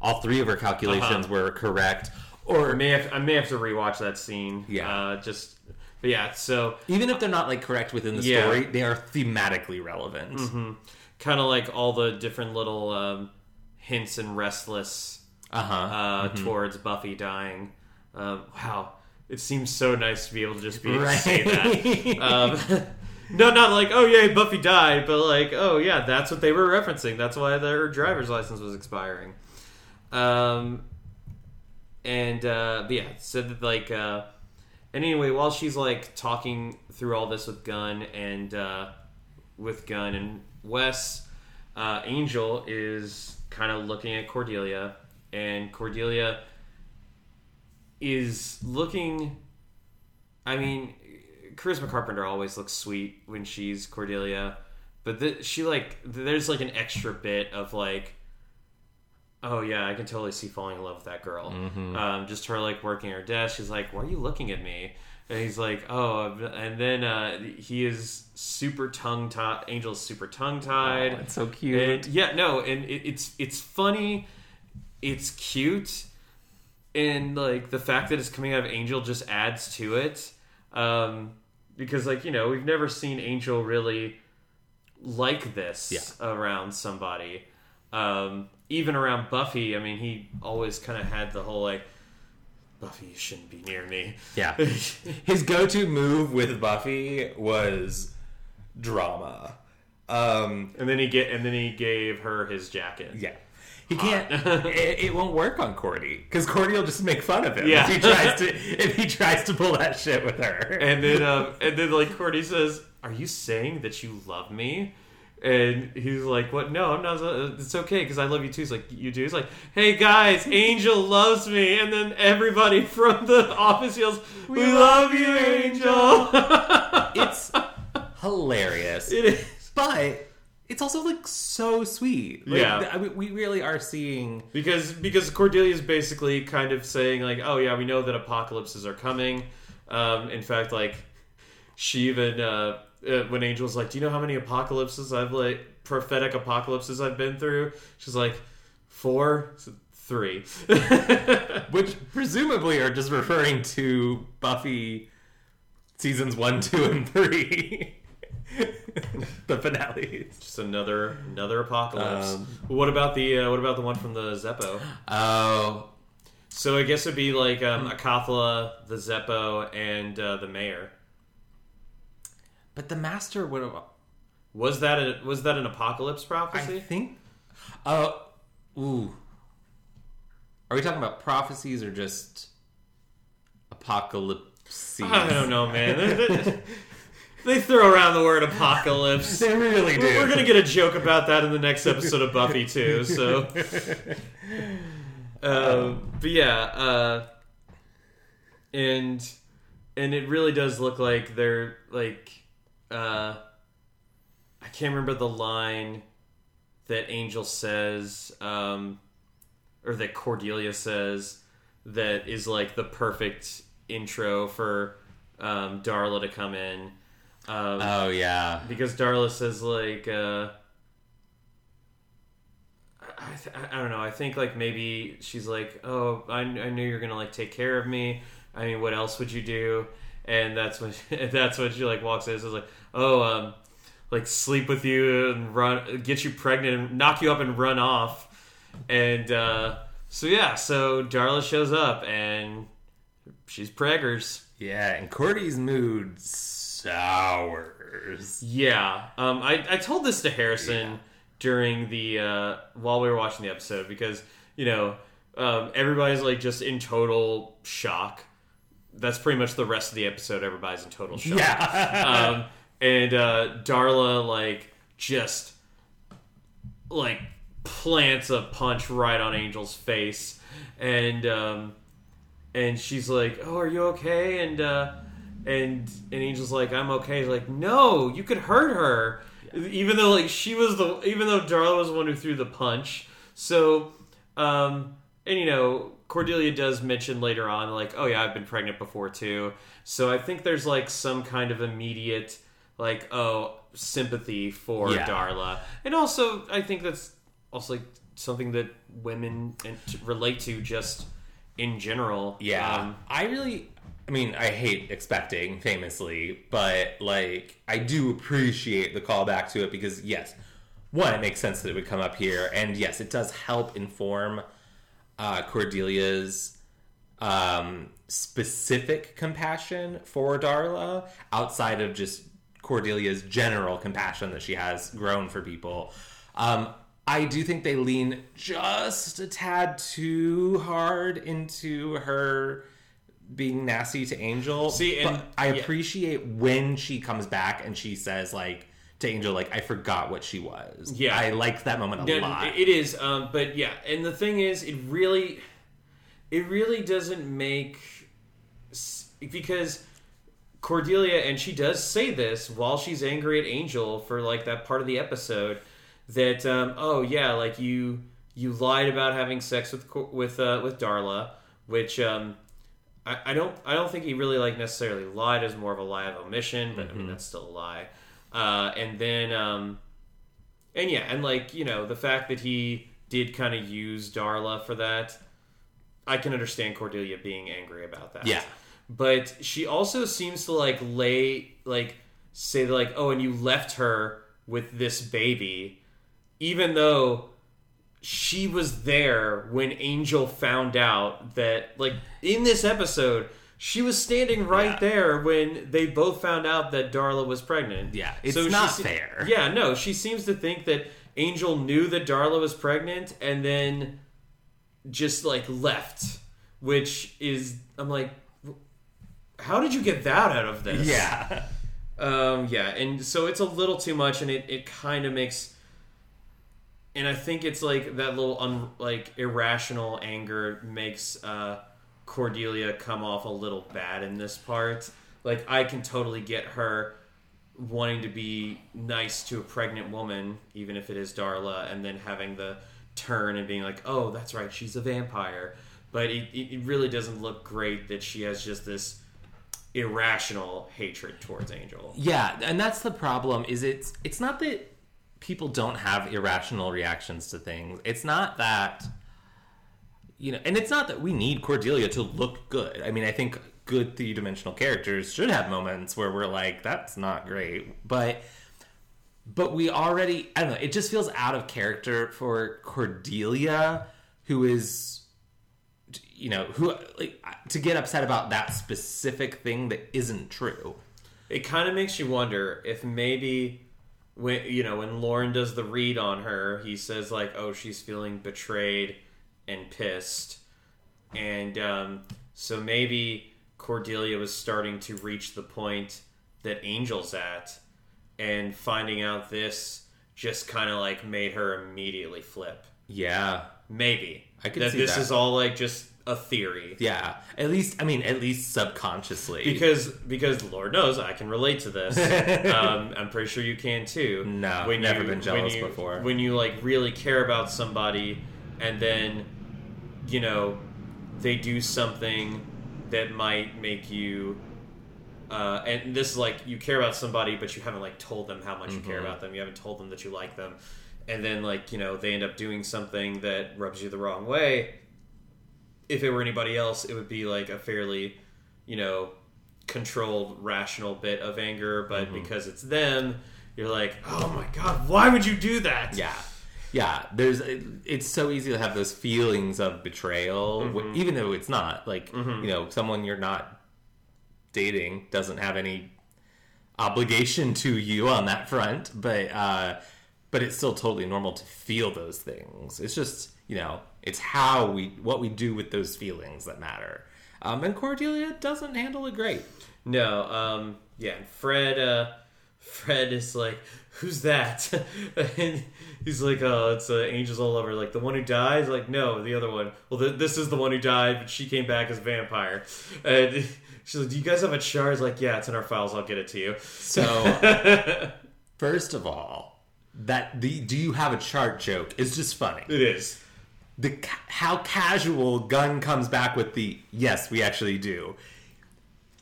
all three of our calculations Uh-huh. were correct I or may have I may have to rewatch that scene. Yeah. Uh, just but yeah. So even if they're not like correct within the Yeah. story, they are thematically relevant. kind of like all the different little um, hints and restless Uh-huh. uh, towards Buffy dying. Um, wow, it seems so nice to be able to just be able to say that. Um, no, not like oh yeah, Buffy died, but like oh yeah, that's what they were referencing. That's why their driver's license was expiring. Um, and uh, but yeah, so that like uh, and anyway, while she's like talking through all this with Gunn and uh, with Gunn and Wes, uh, Angel is kind of looking at Cordelia, and Cordelia is looking. I mean, Charisma Carpenter always looks sweet when she's Cordelia, but th- she like there's like an extra bit of like, oh yeah, I can totally see falling in love with that girl. Um, just her like working her desk. She's like, why are you looking at me? And he's like, oh, and then uh, he is super tongue tied. Angel's super tongue tied. Oh, it's so cute. And yeah, no, and it, it's it's funny, it's cute, and like the fact that it's coming out of Angel just adds to it. Um, because like you know we've never seen Angel really like this Yeah. around somebody. Um, even around Buffy, I mean, he always kind of had the whole like, Buffy, you shouldn't be near me. Yeah. His go-to move with Buffy was drama. Um, And then he get and then he gave her his jacket. yeah. He can't. it, it won't work on Cordy because Cordy will just make fun of him Yeah. if he tries to if he tries to pull that shit with her. And then, um, and then, like Cordy says, "Are you saying that you love me?" And he's like, "What? No, I'm not. It's okay because I love you too." He's like, "You do?" He's like, "Hey guys, Angel loves me." And then everybody from the office yells, "We, love you, Angel!" it's hilarious. it is. but it's also like so sweet. Like, Yeah. I mean, we really are seeing. because because Cordelia's basically kind of saying like, oh yeah, we know that apocalypses are coming. Um, in fact, like she even uh, uh, when Angel's like, do you know how many apocalypses I've like prophetic apocalypses I've been through? She's like, four, three. which presumably are just referring to Buffy seasons one, two, and three. the finales. Just another another apocalypse. Um, what about the uh, what about the one from the Zeppo? Oh, So I guess it'd be like um, Acathla, the Zeppo, and uh, the mayor. But the master would have. Was that a, was that an apocalypse prophecy? I think. Oh, ooh. Are we talking about prophecies or just apocalypse? I don't know, man. They- throw around the word apocalypse. They really do. We're gonna get a joke about that in the next episode of Buffy too. So, um, but yeah, uh, and and it really does look like they're like uh, I can't remember the line that Angel says, um, or that Cordelia says that is like the perfect intro for um, Darla to come in. Um, Oh yeah. because Darla says like uh I, th- I don't know i think like maybe she's like oh I, I knew you're gonna like take care of me i mean what else would you do and that's when she, that's when she like walks in and says like oh um like sleep with you and run get you pregnant and knock you up and run off and uh so yeah so darla shows up and she's preggers Yeah, and Cordy's mood sours. Yeah, um, I, I told this to Harrison during the uh, while we were watching the episode because you know um, everybody's like just in total shock. That's pretty much the rest of the episode. Everybody's in total shock. Yeah. um, and uh, Darla like just like plants a punch right on Angel's face, and um, and she's like, "Oh, are you okay?" And uh, and and Angel's like, "I'm okay." He's like, "No, you could hurt her." Even though like she was the even though Darla was the one who threw the punch. So um and you know, Cordelia does mention later on like, "Oh yeah, I've been pregnant before too." So I think there's like some kind of immediate like, oh, sympathy for Yeah. Darla. And also I think that's also like something that women relate to just in general. Yeah. Um, I really I mean, I hate expecting famously, but like I do appreciate the callback to it because yes, one, it makes sense that it would come up here, and yes, it does help inform uh, Cordelia's um, specific compassion for Darla outside of just Cordelia's general compassion that she has grown for people. Um, I do think they lean just a tad too hard into her being nasty to Angel. See, and- but I yeah. appreciate when she comes back and she says like to Angel like I forgot what she was. Yeah. I liked that moment a No, lot. It is, um, but yeah, and the thing is, it really, it really doesn't make because Cordelia, and she does say this while she's angry at Angel for like that part of the episode that um, oh yeah, like you you lied about having sex with with uh, with Darla, which um, I, I don't I don't think he really like necessarily lied as more of a lie of omission, but I mean that's still a lie. Uh, and then um, and yeah, and like you know the fact that he did kind of use Darla for that, I can understand Cordelia being angry about that. Yeah. but she also seems to like lay like say like oh, and you left her with this baby, even though she was there when Angel found out that like in this episode. She was standing right Yeah. there when they both found out that Darla was pregnant. Yeah, it's she not fair. Yeah, no, she seems to think that Angel knew that Darla was pregnant and then just like left, which is I'm like, how did you get that out of this? yeah. Um, yeah, and so it's a little too much, and it, it kind of makes, and I think it's like that little un, like irrational anger makes uh, Cordelia come off a little bad in this part. Like I can totally get her wanting to be nice to a pregnant woman, even if it is Darla, and then having the turn and being like, "Oh, that's right, she's a vampire." But it, it really doesn't look great that she has just this irrational hatred towards Angel. Yeah, and that's the problem. Is it's it's not that people don't have irrational reactions to things. It's not that you know, and it's not that we need Cordelia to look good. I mean, I think good three-dimensional characters should have moments where we're like, "That's not great," but but we already I don't know. It just feels out of character for Cordelia, who is you know who like to get upset about that specific thing that isn't true. It kind of makes you wonder if maybe when you know when Lorne does the read on her, he says like, "Oh, she's feeling betrayed and pissed," and um, so maybe Cordelia was starting to reach the point that Angel's at, and finding out this just kind of like made her immediately flip. Yeah, Maybe I could that see this that. is all like just a theory. Yeah, at least I mean, at least subconsciously. because because Lord knows I can relate to this. um, I'm pretty sure you can too. No, We've never been jealous you, before. When you like really care about somebody, and then you know they do something that might make you. Uh, and this is like you care about somebody, but you haven't like told them how much you Mm-hmm. care about them. You haven't told them that you like them, and then like you know they end up doing something that rubs you the wrong way. If it were anybody else, it would be like a fairly, you know, controlled, rational bit of anger. But Mm-hmm. because it's them, you're like, oh my god, why would you do that? yeah, yeah. There's it's so easy to have those feelings of betrayal, Mm-hmm. even though it's not like you know someone you're not dating doesn't have any obligation to you on that front, but uh, but it's still totally normal to feel those things. It's just you know it's how we what we do with those feelings that matter. Um, and Cordelia doesn't handle it great. No, um, yeah, and Fred, uh, Fred is like, who's that? and he's like, oh, it's uh, Angels all over. Like, the one who died? Like, no, the other one. Well, th- this is the one who died, but she came back as a vampire. And she's like, do you guys have a chart? He's like, yeah, it's in our files. I'll get it to you. So, first of all, that the do you have a chart joke is just funny. It is. The ca- how casual Gunn comes back with the yes, we actually do.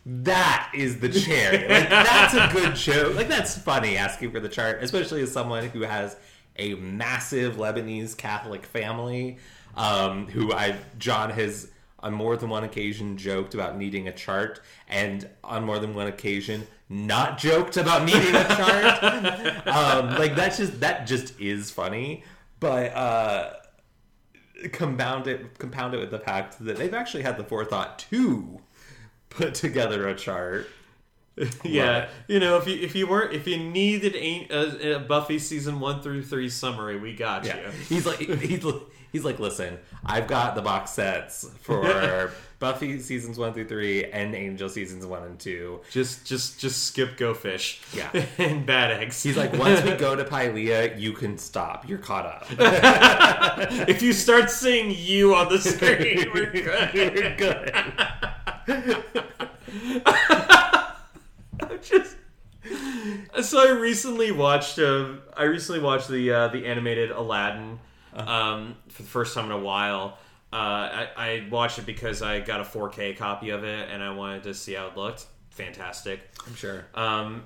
That is the cherry. Like that's a good joke. Like that's funny asking for the chart, especially as someone who has a massive Lebanese Catholic family. Um, who I John has on more than one occasion joked about needing a chart, and on more than one occasion not joked about needing a chart. um, like that's just that just is funny, but. uh compound it compound it with the fact that they've actually had the forethought to put together a chart. Yeah, you know, if you if you weren't if you needed a, a, a Buffy season one through three summary, we got you. He's like he's he's like, listen, I've got the box sets for Buffy seasons one through three and Angel seasons one and two. Just just just skip Go Fish. Yeah. and Bad Eggs. He's like, once we go to Pylea, you can stop. You're caught up. if you start seeing you on the screen, we're good. You're good. Just. So I recently watched. Uh, I recently watched the uh, the animated Aladdin um, for the first time in a while. Uh, I, I watched it because I got a 4K copy of it and I wanted to see how it looked. Fantastic. I'm sure. Um,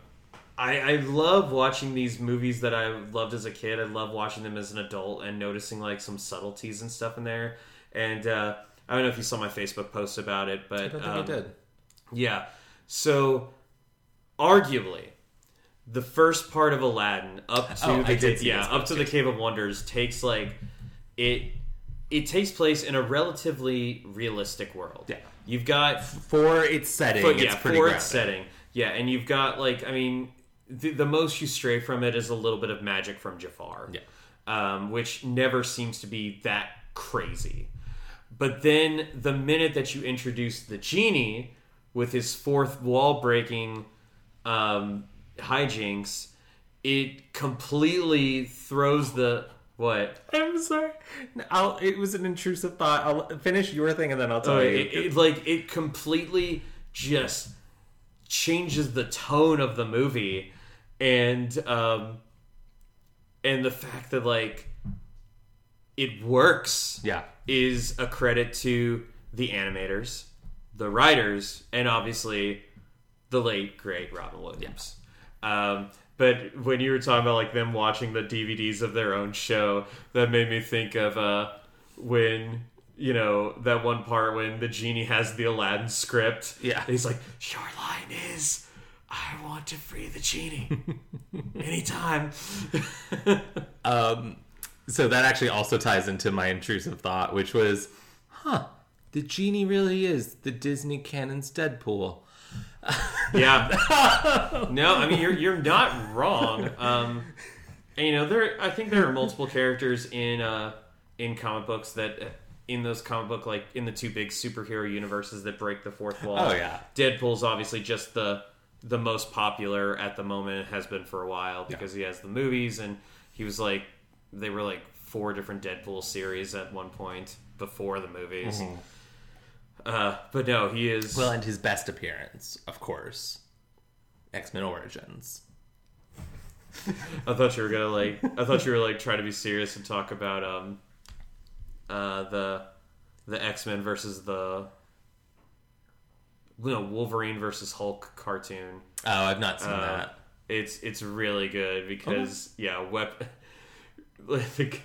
I, I love watching these movies that I loved as a kid. I love watching them as an adult and noticing like some subtleties and stuff in there. And uh, I don't know if you saw my Facebook post about it, but I don't think um, I did. yeah. So, arguably, the first part of Aladdin up to Oh, the did yeah up to the Cave of Wonders takes like it. It takes place in a relatively realistic world. Yeah. You've got For its setting, it's yeah, pretty for grounded. its setting. Yeah, and you've got like I mean, the, the most you stray from it is a little bit of magic from Jafar. Yeah. um, which never seems to be that crazy. But then the minute that you introduce the genie with his fourth wall breaking um, hijinks, it completely throws the what? I'm sorry. I'll, it was an intrusive thought. I'll finish your thing and then I'll tell Oh, you. it, it, like it completely just changes the tone of the movie and um, and the fact that like it works Yeah. is a credit to the animators, the writers, and obviously the late great Robin Williams. Um, but when you were talking about like them watching the DVDs of their own show, that made me think of uh, when you know that one part when the genie has the Aladdin script. Yeah. and he's like, "Your line is." I want to free the genie anytime. Um, so that actually also ties into my intrusive thought, which was, huh, the genie really is the Disney canon's Deadpool. Yeah. no, I mean you're you're not wrong. Um, and you know there, I think there are multiple characters in uh, in comic books that uh, in those comic book like in the two big superhero universes that break the fourth wall. Oh, yeah. Deadpool's obviously just the the most popular at the moment has been for a while because he has the movies and he was like they were like four different Deadpool series at one point before the movies. Uh, but no, he is Well, and his best appearance, of course, X Men Origins. I thought you were gonna like. I thought you were like trying to be serious and talk about um, uh, the the X Men versus the you know Wolverine versus Hulk cartoon. Oh, I've not seen Uh, that. It's it's really good because yeah, wep like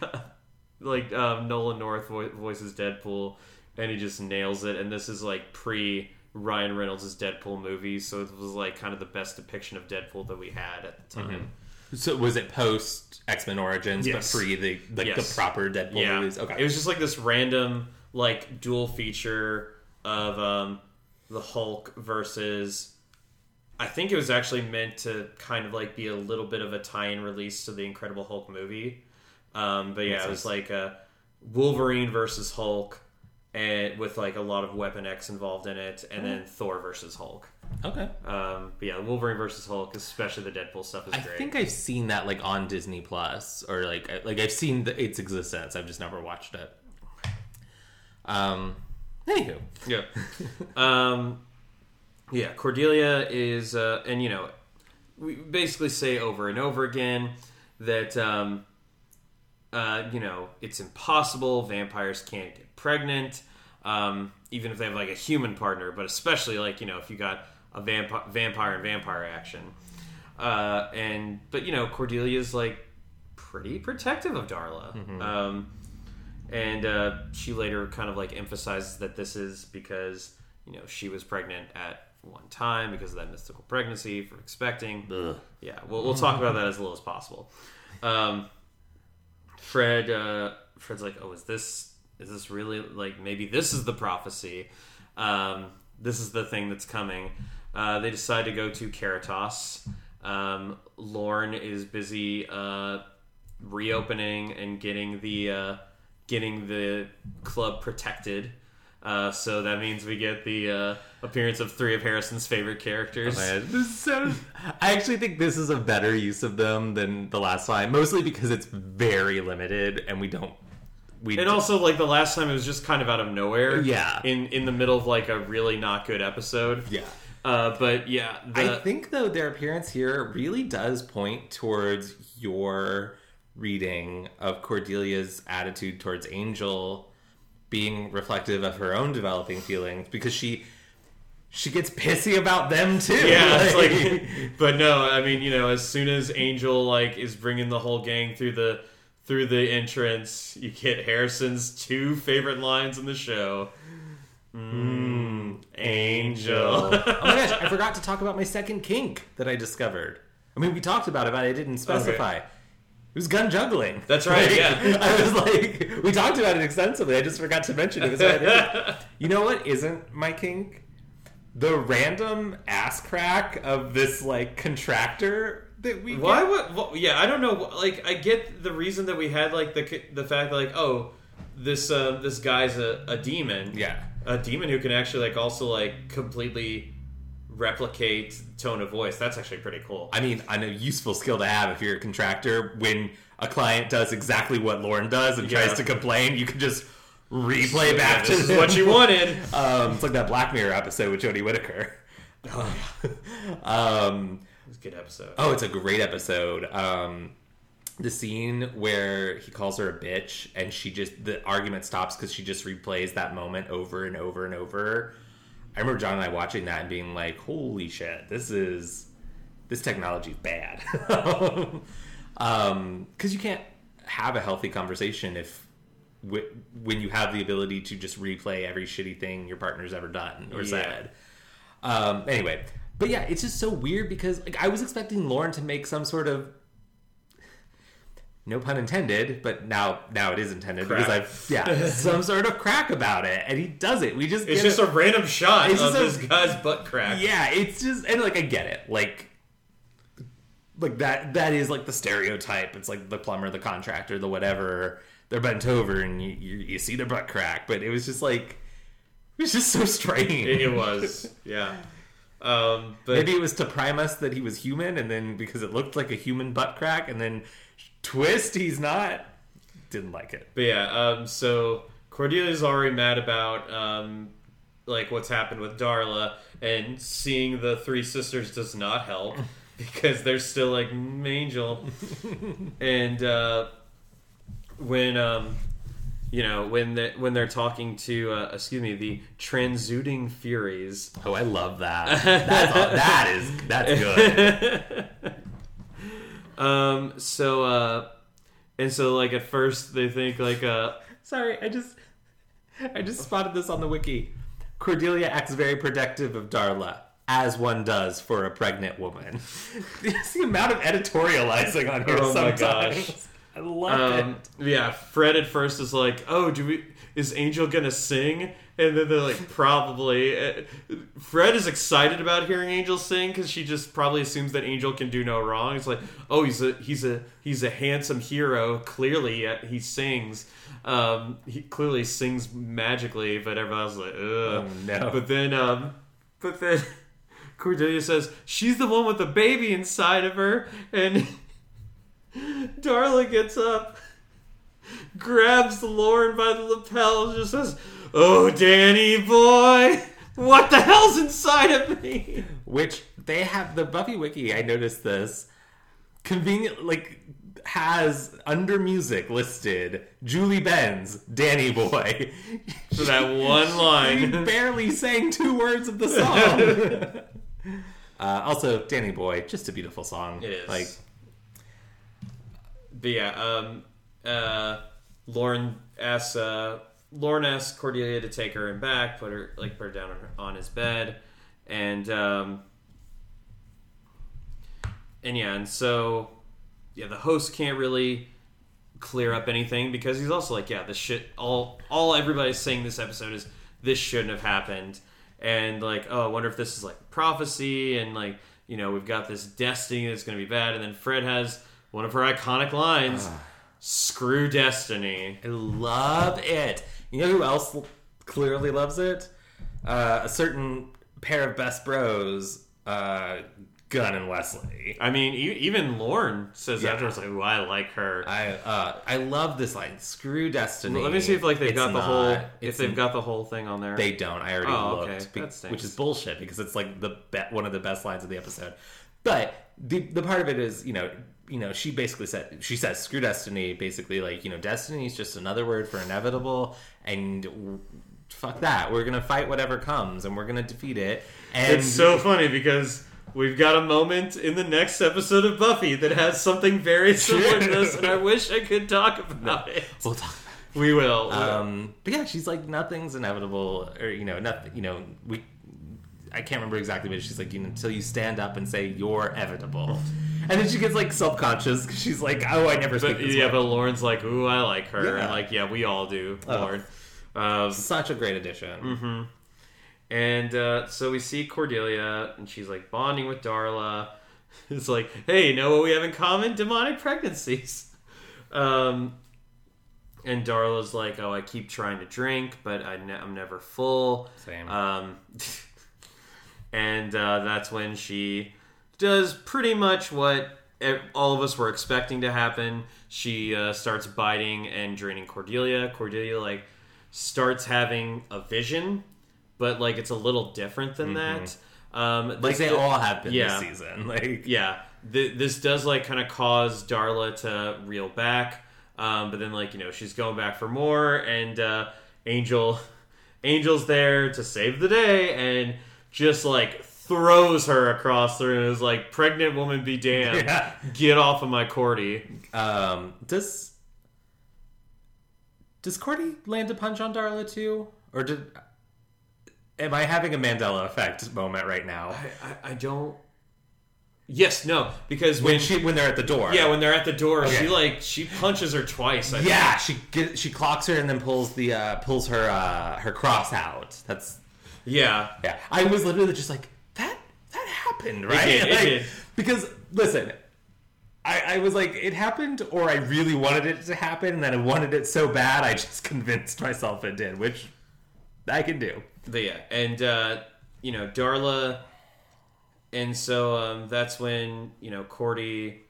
like um, Nolan North vo- voices Deadpool and he just nails it. And this is like pre Ryan Reynolds' Deadpool movie, so it was like kind of the best depiction of Deadpool that we had at the time. So was it post X Men Origins, Yes. but pre the like Yes. the proper Deadpool yeah. movies? Okay. It was just like this random like dual feature of um, the Hulk versus. I think it was actually meant to kind of like be a little bit of a tie-in release to the Incredible Hulk movie. Um, but yeah, Makes it was sense. like a Wolverine versus Hulk, and with like a lot of Weapon X involved in it, and then Thor versus Hulk. okay. Um, but yeah, Wolverine versus Hulk, especially the Deadpool stuff, is great. I great. think I've seen that like on Disney Plus or like I- like I've seen the, its existence. I've just never watched it. Um. Anywho, Yeah. um, yeah, Cordelia is, uh, and you know, we basically say over and over again that, um, uh, you know, it's impossible. Vampires can't get pregnant, um, even if they have like a human partner, but especially like, you know, if you got a vamp- vampire and vampire action. Uh, and, but, you know, Cordelia's like pretty protective of Darla. Um, and uh, she later kind of like emphasizes that this is because you know she was pregnant at one time because of that mystical pregnancy for expecting. Ugh. Yeah, we'll, we'll talk about that as little as possible. Um, Fred, uh, Fred's like, oh, is this is this really like maybe this is the prophecy? Um, this is the thing that's coming. Uh, they decide to go to Caritas. Um, Lorne is busy uh, reopening and getting the uh, getting the club protected. Uh, so that means we get the uh, appearance of three of Harrison's favorite characters. Man, this is so. I actually think this is a better use of them than the last time, mostly because it's very limited and we don't. We And also, like the last time, it was just kind of out of nowhere. Yeah. In in the middle of like a really not good episode. yeah. Uh, but yeah, the, I think though their appearance here really does point towards your reading of Cordelia's attitude towards Angel being reflective of her own developing feelings because she she gets pissy about them too. yeah, it's like, but no, I mean, you know, as soon as Angel like is bringing the whole gang through the through the entrance, you get Harrison's two favorite lines in the show. Mmm, Angel. oh my gosh, I forgot to talk about my second kink that I discovered. I mean, we talked about it, but I didn't specify. It was Gunn juggling. That's right, Like, yeah. I was like, we talked about it extensively. I just forgot to mention it. You know what isn't my kink? The random ass crack of this like contractor that we Why get. would? Well, yeah, I don't know. Like, I get the reason that we had like the the fact that, like, oh, this uh, this guy's a, a demon. Yeah. a demon who can actually like also like completely replicate tone of voice. That's actually pretty cool. I mean, I know useful skill to have if you're a contractor. When a client does exactly what Lorne does and Yeah. tries to complain, you can just replay Yeah, back to this is what you wanted. Um, it's like that Black Mirror episode with Jodie Whittaker. um, It's a good episode. Oh, it's a great episode. Um, the scene where he calls her a bitch and she just the argument stops because she just replays that moment over and over and over. I remember John and I watching that and being like, "Holy shit, this is this technology is bad." um, because you can't have a healthy conversation if when you have the ability to just replay every shitty thing your partner's ever done or Yeah. said. Um, anyway, but yeah, it's just so weird because like I was expecting Lorne to make some sort of no pun intended, but now now it is intended Crack. because I've yeah some sort of crack about it, and he does it. We just It's just it. a random shot It's of just this guy's butt crack. yeah, it's just and like I get it, like like that that is like the stereotype. It's like the plumber, the contractor, the whatever. They're bent over and you you, you see their butt crack, but it was just like it was just so strange. It, it was. Yeah. Um, but Maybe it was to prime us that he was human, and then because it looked like a human butt crack, and then twist, he's not. Didn't like it. But yeah, um, so Cordelia's already mad about um, like what's happened with Darla, and seeing the three sisters does not help because they're still like "Mm, Angel, and uh, when um, you know when the, when they're talking to uh, excuse me the transuding furies. Oh, I love that. That's that is that's good. Um, so uh, and so like at first they think like uh. Sorry, I just I just spotted this on the wiki. Cordelia acts very protective of Darla, as one does for a pregnant woman. It's the amount of editorializing on here Oh my gosh. I love Um, it. yeah, Fred at first is like, "Oh, do we? Is Angel gonna sing?" And then they're like, "Probably." Fred is excited about hearing Angel sing because she just probably assumes that Angel can do no wrong. It's like, "Oh, he's a he's a he's a handsome hero. Clearly, he sings. Um, he clearly sings magically." But everybody's like, "Ugh." Oh, no. But then, um, but then Cordelia says she's the one with the baby inside of her, and Darla gets up, grabs Lorne by the lapel, and just says, "Oh, Danny boy, what the hell's inside of me?" Which they have the Buffy wiki. I noticed this convenient like has under music listed Julie Benz, Danny Boy. For that one line. barely sang two words of the song. uh, also, Danny Boy, just a beautiful song. It is. like But yeah, um, uh, Lorne asks uh, Lorne asks Cordelia to take her in back, put her like put her down on, his bed, and um, and yeah, and so yeah, the host can't really clear up anything because he's also like, yeah, this shit. All all everybody's saying this episode is this shouldn't have happened, and like, oh, I wonder if this is like prophecy, and like, you know, we've got this destiny that's going to be bad, and then Fred has one of her iconic lines, "Screw destiny." I love it. You know who else clearly loves it? Uh, a certain pair of best bros, uh, Gunn and Wesley. I mean, e- even Lorne says Yeah. afterwards, like, "Ooh, I like her." I uh, I love this line. Screw destiny. Let me see if like they've It's got the not- whole if they've got the whole thing on there. They don't. I already Oh, okay. looked, be- which is bullshit because it's like the be- one of the best lines of the episode. But the the part of it is, you know, you know, she basically said she says screw destiny. Basically, like you know, destiny is just another word for inevitable, and fuck that. We're gonna fight whatever comes, and we're gonna defeat it. And It's so funny because we've got a moment in the next episode of Buffy that has something very similar to this, and I wish I could talk about it. we'll talk. We will. Um, but yeah, she's like nothing's inevitable, or you know, nothing. You know, we. I can't remember exactly, but she's like, you know, until you stand up and say you're inevitable, and then she gets like self conscious because she's like, oh, I never speak but, this yeah, way. but Lorne's like, "Ooh, I like her," Yeah. and like, yeah, we all do, Oh. Lorne. Um, Such a great addition. Mm-hmm. And uh, so we see Cordelia, and she's like bonding with Darla. It's like, hey, you know what we have in common? Demonic pregnancies. Um, and Darla's like, oh, I keep trying to drink, but I ne- I'm never full. Same. Um, and uh, that's when she does pretty much what all of us were expecting to happen. She uh, starts biting and draining Cordelia. Cordelia like starts having a vision, but like it's a little different than that. Um, Like this- they all have been yeah. this season. Like yeah, th- this does like kind of cause Darla to reel back, um, but then like you know she's going back for more, and uh, Angel, Angel's there to save the day, and just like throws her across the room. Is like, "Pregnant woman, be damned! Yeah. Get off of my Cordy!" Um, does does Cordy land a punch on Darla too, or did am I having a Mandela effect moment right now? I, I, I don't. Yes, no, because when, When she when they're at the door, yeah, when they're at the door, Okay. she like she punches her twice. I think. yeah, she get, she clocks her and then pulls the uh, pulls her uh, her cross out. That's yeah, yeah. I was literally just like that that happened right did, it Like, did. because listen. I, I was like, it happened, or I really wanted it to happen, and then I wanted it so bad, I just convinced myself it did, which I can do. But yeah, and uh, you know Darla, and so um, that's when you know Cordy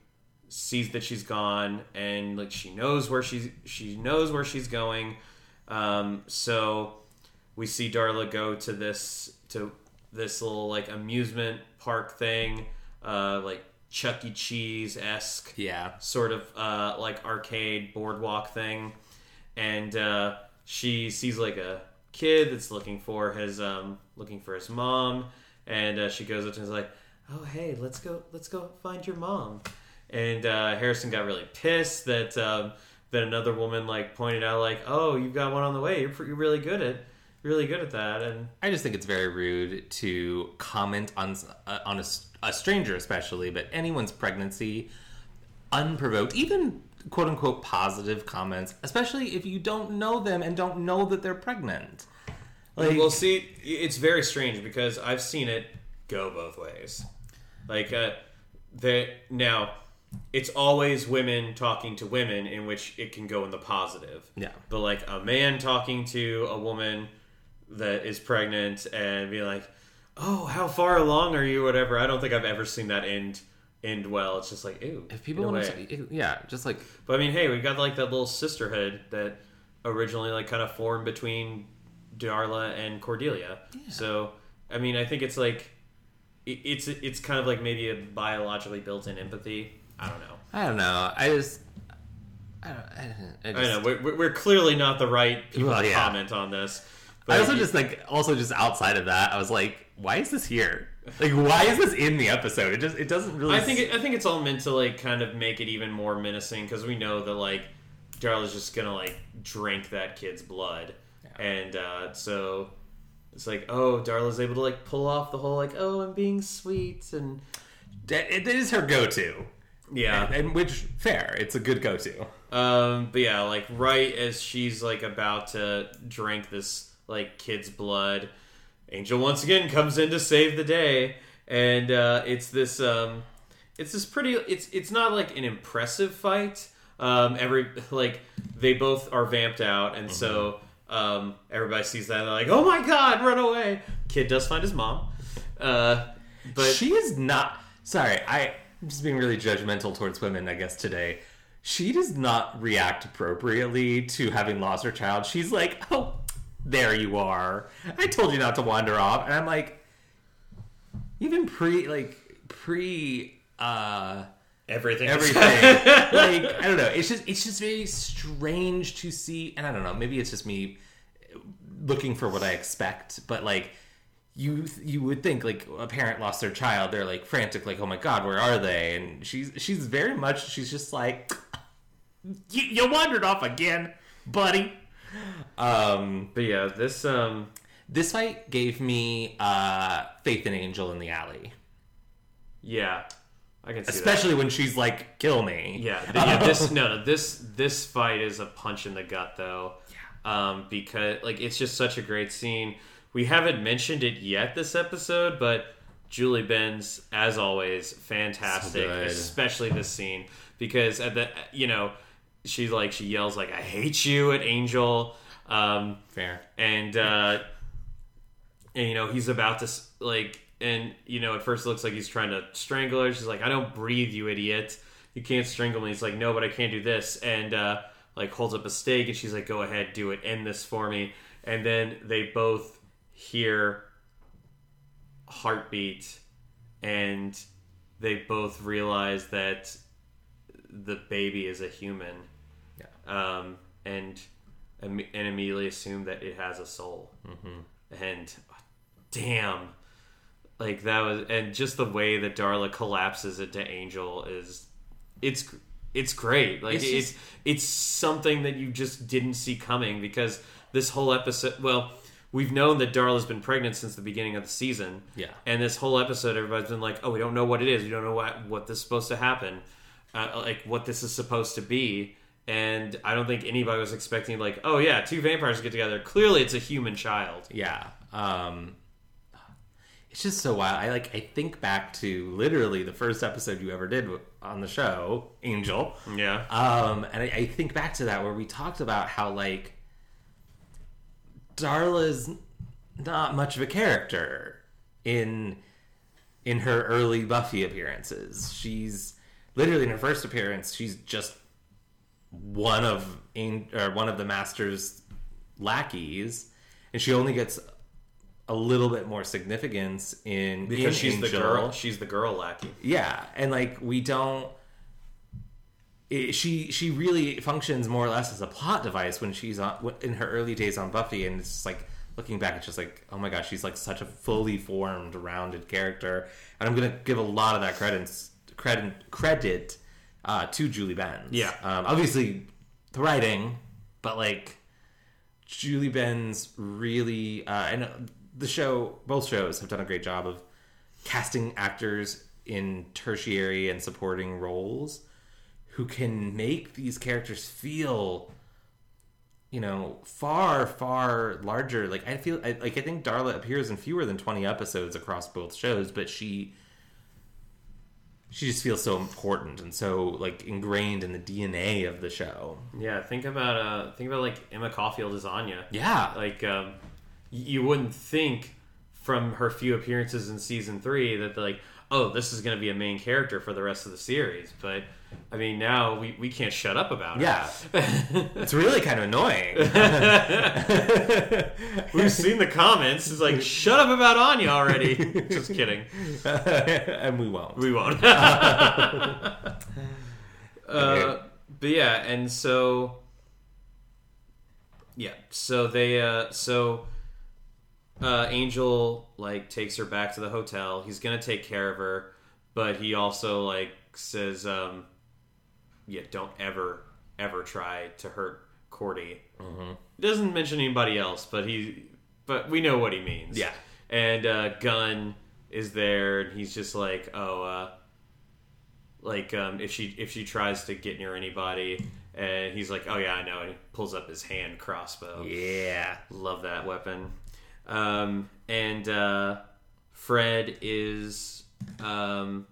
sees that she's gone, and like she knows where she's she knows where she's going. Um, so we see Darla go to this to this little like amusement park thing, uh, like Chuck E. Cheese esque Yeah. sort of uh, like arcade boardwalk thing, and uh, she sees like a kid that's looking for his um, looking for his mom, and uh, she goes up to him and is like, "Oh hey, let's go, let's go find your mom." And uh, Harrison got really pissed that um, that another woman like pointed out like, "Oh, you've got one on the way. You're, you're really good at really good at that." And I just think it's very rude to comment on uh, on a, s- a stranger, especially, but anyone's pregnancy unprovoked, even quote unquote positive comments, especially if you don't know them and don't know that they're pregnant. Like, well, see, it's very strange because I've seen it go both ways. Like, uh, the now, it's always women talking to women, in which it can go in the positive. Yeah. But like a man talking to a woman that is pregnant and be like, "Oh, how far along are you?" Whatever. I don't think I've ever seen that end end well. It's just like, ew. if people want to, yeah, just like But I mean, hey, we got like that little sisterhood that originally like kind of formed between Darla and Cordelia. So I mean, I think it's like it's it's kind of like maybe a biologically built-in empathy. I don't know. I don't know. I just, I don't, I, I I know we're, we're clearly not the right people Well, to yeah. comment on this. I also you- just like also just outside of that, I was like, why is this here? Like, why is this in the episode? It just it doesn't really. I think it, I think it's all meant to like kind of make it even more menacing because we know that like Darla's just gonna like drink that kid's blood, and uh, so it's like oh Darla's able to like pull off the whole like oh I'm being sweet and That- it is her go-to. yeah and, and which fair, it's a good go-to. um but yeah like right as she's like about to drink this like kid's blood, Angel once again comes in to save the day, and uh, it's this um it's this pretty it's it's not like an impressive fight um every like they both are vamped out and so um everybody sees that and they're like oh my god run away kid does find his mom uh but she is not. Sorry, I, I'm just being really judgmental towards women. I guess today, she does not react appropriately to having lost her child. She's like, "Oh, there you are. I told you not to wander off," and I'm like, even pre like pre uh everything everything. like I don't know. It's just it's just very strange to see, and I don't know. Maybe it's just me looking for what I expect, but like you you would think like a parent lost their child, they're like frantic, like oh my god, where are they? And she's she's very much she's just like you, you wandered off again, buddy. Um, but yeah this um this fight gave me uh, faith in Angel in the alley, yeah I can see that. especially when she's like, "Kill me." Yeah, th- yeah. This no, no. This this fight is a punch in the gut, though. Yeah. Um, because like it's just such a great scene. We haven't mentioned it yet this episode, but Julie Benz, as always, fantastic. So especially this scene because at the you know she's like she yells like I hate you at Angel. Um, fair. and uh and you know he's about to like and you know at first it looks like he's trying to strangle her she's like i don't breathe you idiot you can't strangle me he's like no but i can't do this and uh like holds up a stake and she's like go ahead do it end this for me and then they both hear heartbeat, and they both realize that the baby is a human. Yeah. Um, and and immediately assume that it has a soul. Mm-hmm. And damn, like that was, and just the way that Darla collapses into Angel is, it's it's great. Like It's it's it's, something that you just didn't see coming because this whole episode. Well, we've known that Darla's been pregnant since the beginning of the season. Yeah. And this whole episode, everybody's been like, "Oh, we don't know what it is. We don't know what what this is supposed to happen, uh, like what this is supposed to be." And I don't think anybody was expecting like, "Oh yeah, two vampires get together. Clearly, it's a human child." Yeah. Um it's just so wild. I like I think back to literally the first episode you ever did on the show, Angel. Yeah. Um and I, I think back to that where we talked about how like Darla's not much of a character in in her early Buffy appearances. She's literally in her first appearance, she's just one of or one of the master's lackeys, and she only gets a little bit more significance in because in she's the girl. She's the girl lackey. Yeah, and like we don't. It, she she really functions more or less as a plot device when she's on in her early days on Buffy, and it's just like looking back, it's just like oh my gosh, she's like such a fully formed, rounded character, and I'm gonna give a lot of that credit credit credit uh, to Julie Benz. Yeah. um, obviously the writing, but like Julie Benz really uh, and uh, the show, both shows have done a great job of casting actors in tertiary and supporting roles who can make these characters feel you know far far larger like i feel I, like i think darla appears in fewer than 20 episodes across both shows but she she just feels so important and so like ingrained in the dna of the show Yeah. Think about uh, think about like Emma Caulfield as Anya. yeah Like um, you wouldn't think from her few appearances in season three that like, oh, this is going to be a main character for the rest of the series. But I mean, now we, we can't shut up about it. yeah it's really kind of annoying We've seen the comments. It's like, shut up about Anya already. Just kidding. and we won't We won't. uh, but yeah, and so yeah, so they uh so uh Angel like takes her back to the hotel. He's gonna take care of her, but he also like says, um yeah, don't ever ever try to hurt Cordy. Mm-hmm. Doesn't mention anybody else, but he but we know what he means. Yeah. And uh Gunn is there and he's just like, oh, uh like um, if she if she tries to get near anybody and he's like oh yeah i know and he pulls up his hand crossbow yeah love that weapon um, and uh, fred is um,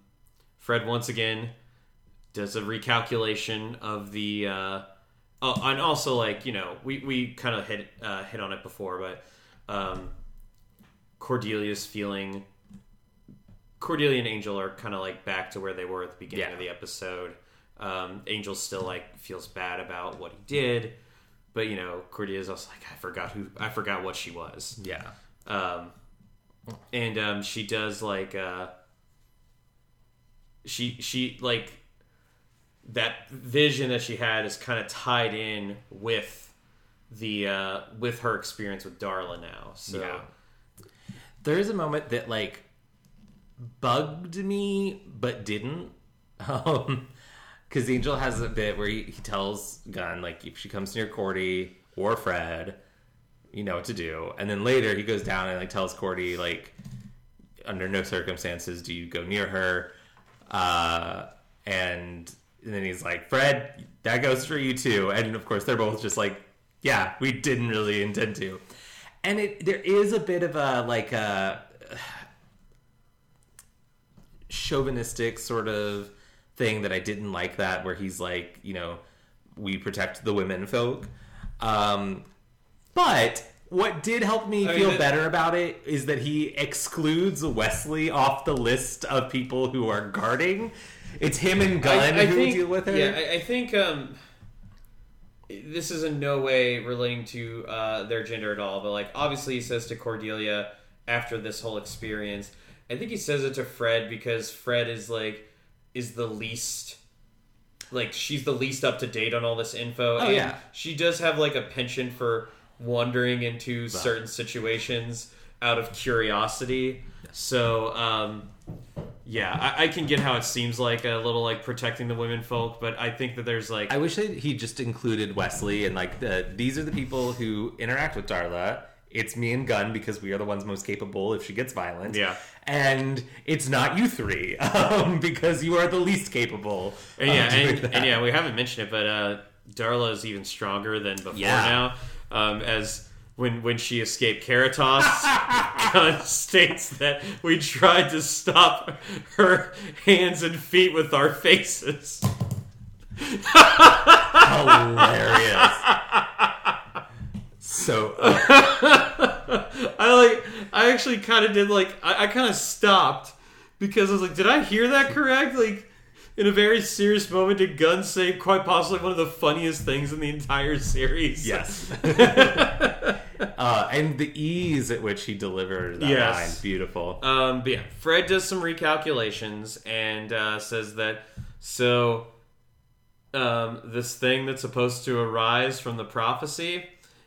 fred once again does a recalculation of the uh, oh, and also like you know we, we kind of hit uh, hit on it before but um, cordelia's feeling Cordelia and Angel are kind of like back to where they were at the beginning Yeah. of the episode. Um, Angel still like feels bad about what he did, but you know Cordelia's also like I forgot who I forgot what she was. yeah Um, and um, she does like uh, she she like that vision that she had is kind of tied in with the uh, with her experience with Darla now. So Yeah. there is a moment that like bugged me but didn't um because angel has a bit where he, he tells gunn like if she comes near cordy or fred you know what to do and then later he goes down and like tells cordy like under no circumstances do you go near her uh and, and then he's like fred that goes for you too and of course they're both just like yeah we didn't really intend to and it there is a bit of a like a chauvinistic sort of thing that I didn't like that where he's like, you know, we protect the women folk. Um, but what did help me I feel that- better about it is that he excludes Wesley off the list of people who are guarding. It's him and Gunn who deal with it. Yeah, I, I think um, this is in no way relating to uh, their gender at all. But like, obviously, he says to Cordelia after this whole experience, I think he says it to Fred because Fred is like is the least like she's the least up to date on all this info. Oh, and yeah. she does have like a penchant for wandering into certain situations out of curiosity. So um, yeah, I, I can get how it seems like a little like protecting the women folk, but I think that there's like I wish that he just included Wesley and like the these are the people who interact with Darla. It's me and Gunn because we are the ones most capable if she gets violent. Yeah. and it's not you three um, because you are the least capable. And yeah, and, and yeah, we haven't mentioned it, but uh, Darla is even stronger than before Yeah. now. Um, as when when she escaped Gunn states that we tried to stop her hands and feet with our faces. hilarious. so uh, I like. I actually kind of did like. I, I kind of stopped because I was like, "Did I hear that correct?" Like, in a very serious moment, did Gunn say quite possibly one of the funniest things in the entire series? yes, uh, and the ease at which he delivered that Yes. line, beautiful. Um, but yeah, Fred does some recalculations and uh, says that so um, this thing that's supposed to arise from the prophecy,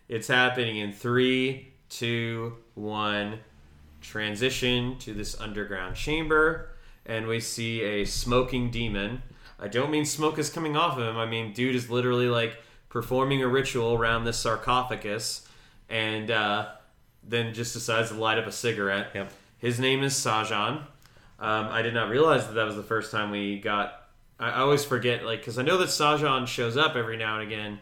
it's happening in three, two, one. Transition to this underground chamber, and we see a smoking demon. I don't mean smoke is coming off of him. I mean, dude is literally like performing a ritual around this sarcophagus, and uh, then just decides to light up a cigarette. Yep. His name is Sahjhan. Um, I did not realize that that was the first time we got. I, I always forget, like, because I know that Sahjhan shows up every now and again.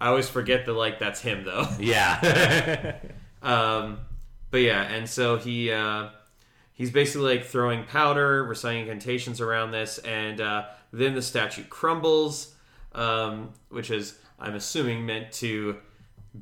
I always forget that, like, that's him though. yeah, Um, but yeah, and so he uh, he's basically like throwing powder, reciting incantations around this, and uh, then the statue crumbles, um, which is I'm assuming meant to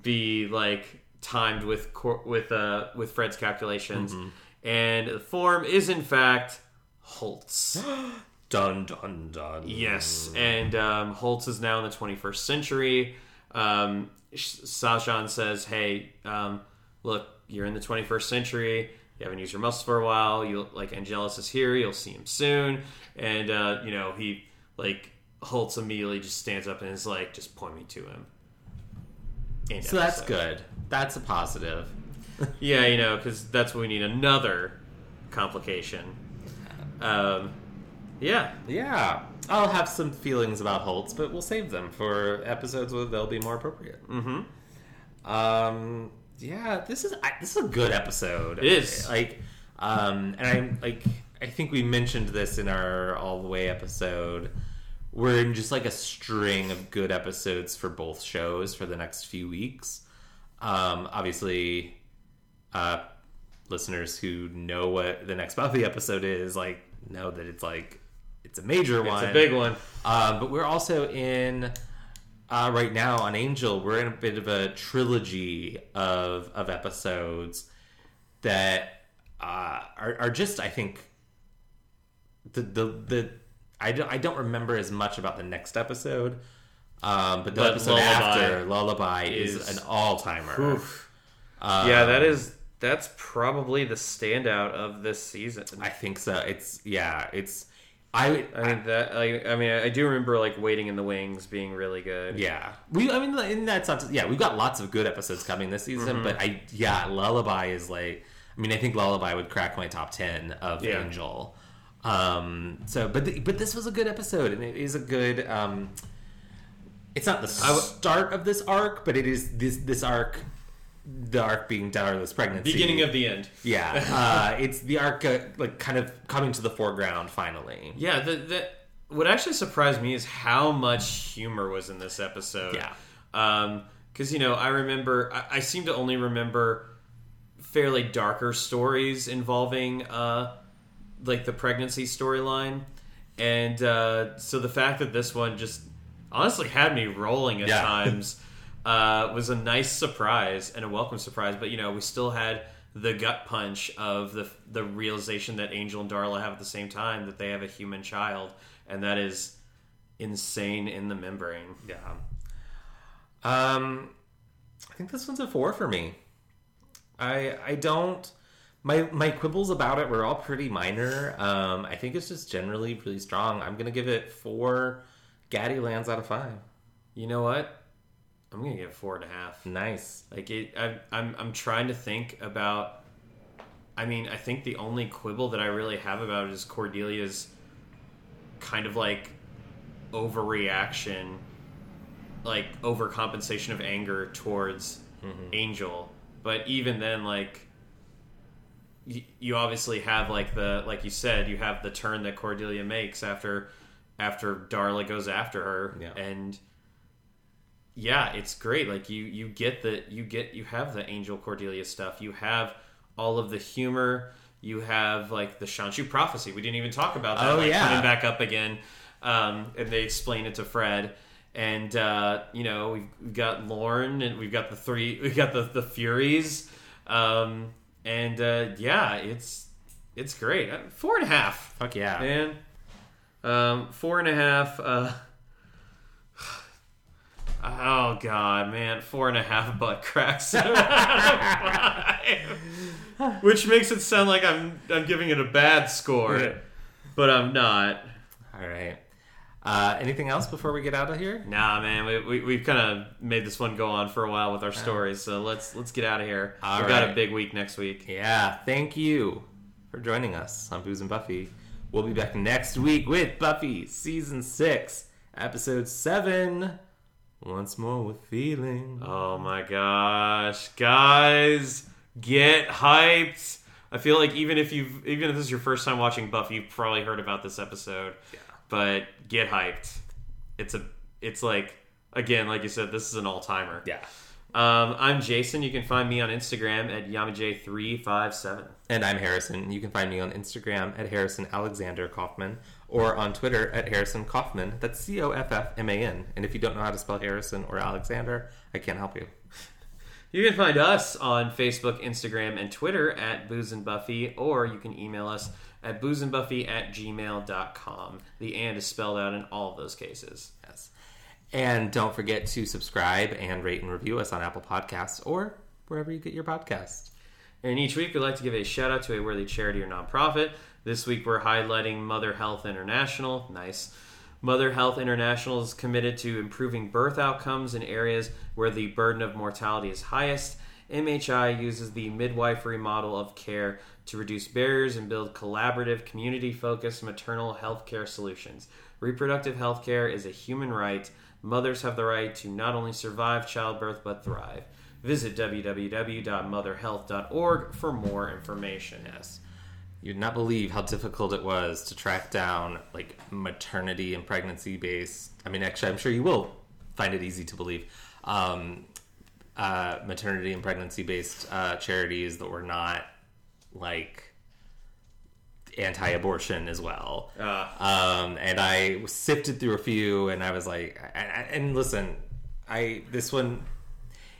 be like timed with cor- with uh, with Fred's calculations, and the form is in fact Holtz. dun dun dun. Yes, and um, Holtz is now in the 21st century. Um, Sahjhan says, "Hey, um, look, you're in the 21st century. You haven't used your muscles for a while. You like Angelus is here. You'll see him soon." And uh, you know, he like Holtz immediately just stands up and is like, "Just point me to him." End So that's episode. good. That's a positive. Yeah, you know, because that's when we need another complication. Um, yeah, Yeah, I'll have some feelings about Holtz, but we'll save them for episodes where they'll be more appropriate. mm-hmm. Um, yeah, this is I, this is a good episode. It is. like, um, and I'm like, I think we mentioned this in our all the way episode. We're in just like a string of good episodes for both shows for the next few weeks. Um, obviously, uh, listeners who know what the next Buffy episode is, like, know that it's like it's a major one. it's a big one. Uh, but we're also in uh, right now on Angel. We're in a bit of a trilogy of of episodes that uh, are, are just, I think, the the the I don't I don't remember as much about the next episode. Um, but the But episode Lullaby after Lullaby is, is- an all timer. Oof. yeah, that is that's probably the standout of this season. I think so. It's yeah. It's I. I mean that. I, I mean, I do remember like waiting in the wings being really good. Yeah, we. I mean, in that sense, yeah, we've got lots of good episodes coming this season. Mm-hmm. But I, yeah, Lullaby is like. I mean, I think Lullaby would crack my top ten of Yeah. Angel. Um. So, but the, but this was a good episode, and it is a good. Um. It's not the start of this arc, but it is this this arc. The arc being Darla's pregnancy. Beginning of the end. yeah. Uh, it's the arc uh, like kind of coming to the foreground finally. Yeah. The, the what actually surprised me is how much humor was in this episode. Yeah. Um. Because you know, I remember. I, I seem to only remember fairly darker stories involving uh like the pregnancy storyline and uh so the fact that this one just honestly had me rolling at Yeah. times uh was a nice surprise and a welcome surprise but you know we still had the gut punch of the the realization that Angel and Darla have at the same time that they have a human child and that is insane in the membrane Yeah. Um, I think this one's a four for me. I I don't my my quibbles about it were all pretty minor. Um, I think it's just generally really strong. I'm gonna give it four Gaddy lands out of five. You know what? I'm gonna give it four and a half. Nice. Like it, I, I'm I'm trying to think about. I mean, I think the only quibble that I really have about it is Cordelia's kind of like overreaction, like overcompensation of anger towards Angel. But even then, like you, obviously have like the like you said, you have the turn that Cordelia makes after after Darla goes after her, Yeah. and yeah, it's great. Like you you get the you get you have the Angel Cordelia stuff. You have all of the humor. You have like the Shanshu prophecy. We didn't even talk about that. Oh, like, yeah. coming back up again, um, and they explain it to Fred. And uh, you know we've, we've got Lorne, and we've got the three. we've got the the Furies, um, and uh, yeah, it's it's great. Uh, Four and a half Fuck yeah. man. Um, four and a half. Uh, oh god, man, four and a half butt cracks, out of five. which makes it sound like I'm I'm giving it a bad score, but I'm not. All right. Uh, anything else before we get out of here? Nah, man, we, we we've kind of made this one go on for a while with our stories, so let's let's get out of here. All We've got a big week next week. Yeah. Thank you for joining us on Booze and Buffy. We'll be back next week with Buffy season six, episode seven. Once more with feeling. Oh my gosh, guys, get hyped! I feel like even if you've even if this is your first time watching Buffy, you've probably heard about this episode. Yeah. But get hyped! It's a it's like again, like you said, this is an all timer. Yeah. Um, I'm Jason. You can find me on Instagram at yamaj357. And I'm Harrison. You can find me on Instagram at Harrison Alexander Coffman or on Twitter at Harrison Coffman. That's C O F F M A N. And if you don't know how to spell Harrison or Alexander, I can't help you. You can find us on Facebook, Instagram, and Twitter at Booze and Buffy, or you can email us at boozeandbuffy at gmail.com. The and is spelled out in all of those cases. Yes. And don't forget to subscribe and rate and review us on Apple Podcasts or wherever you get your podcast. And each week, we'd like to give a shout out to a worthy charity or nonprofit. This week, we're highlighting Mother Health International. Nice. Mother Health International is committed to improving birth outcomes in areas where the burden of mortality is highest. MHI uses the midwifery model of care to reduce barriers and build collaborative, community focused maternal health care solutions. Reproductive health care is a human right. Mothers have the right to not only survive childbirth but thrive. Visit www.motherhealth.org for more information. Yes. You'd not believe how difficult it was to track down like maternity and pregnancy based. I mean, actually, I'm sure you will find it easy to believe. Um, uh, maternity and pregnancy based uh, charities that were not like anti-abortion as well. Uh, Um, and I sifted through a few, and I was like, and, and listen, I this one,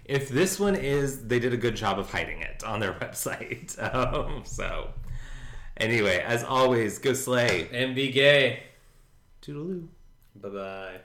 if this one is, they did a good job of hiding it on their website. Um, so, anyway, as always, go slay. and be gay. Toodaloo. Bye bye.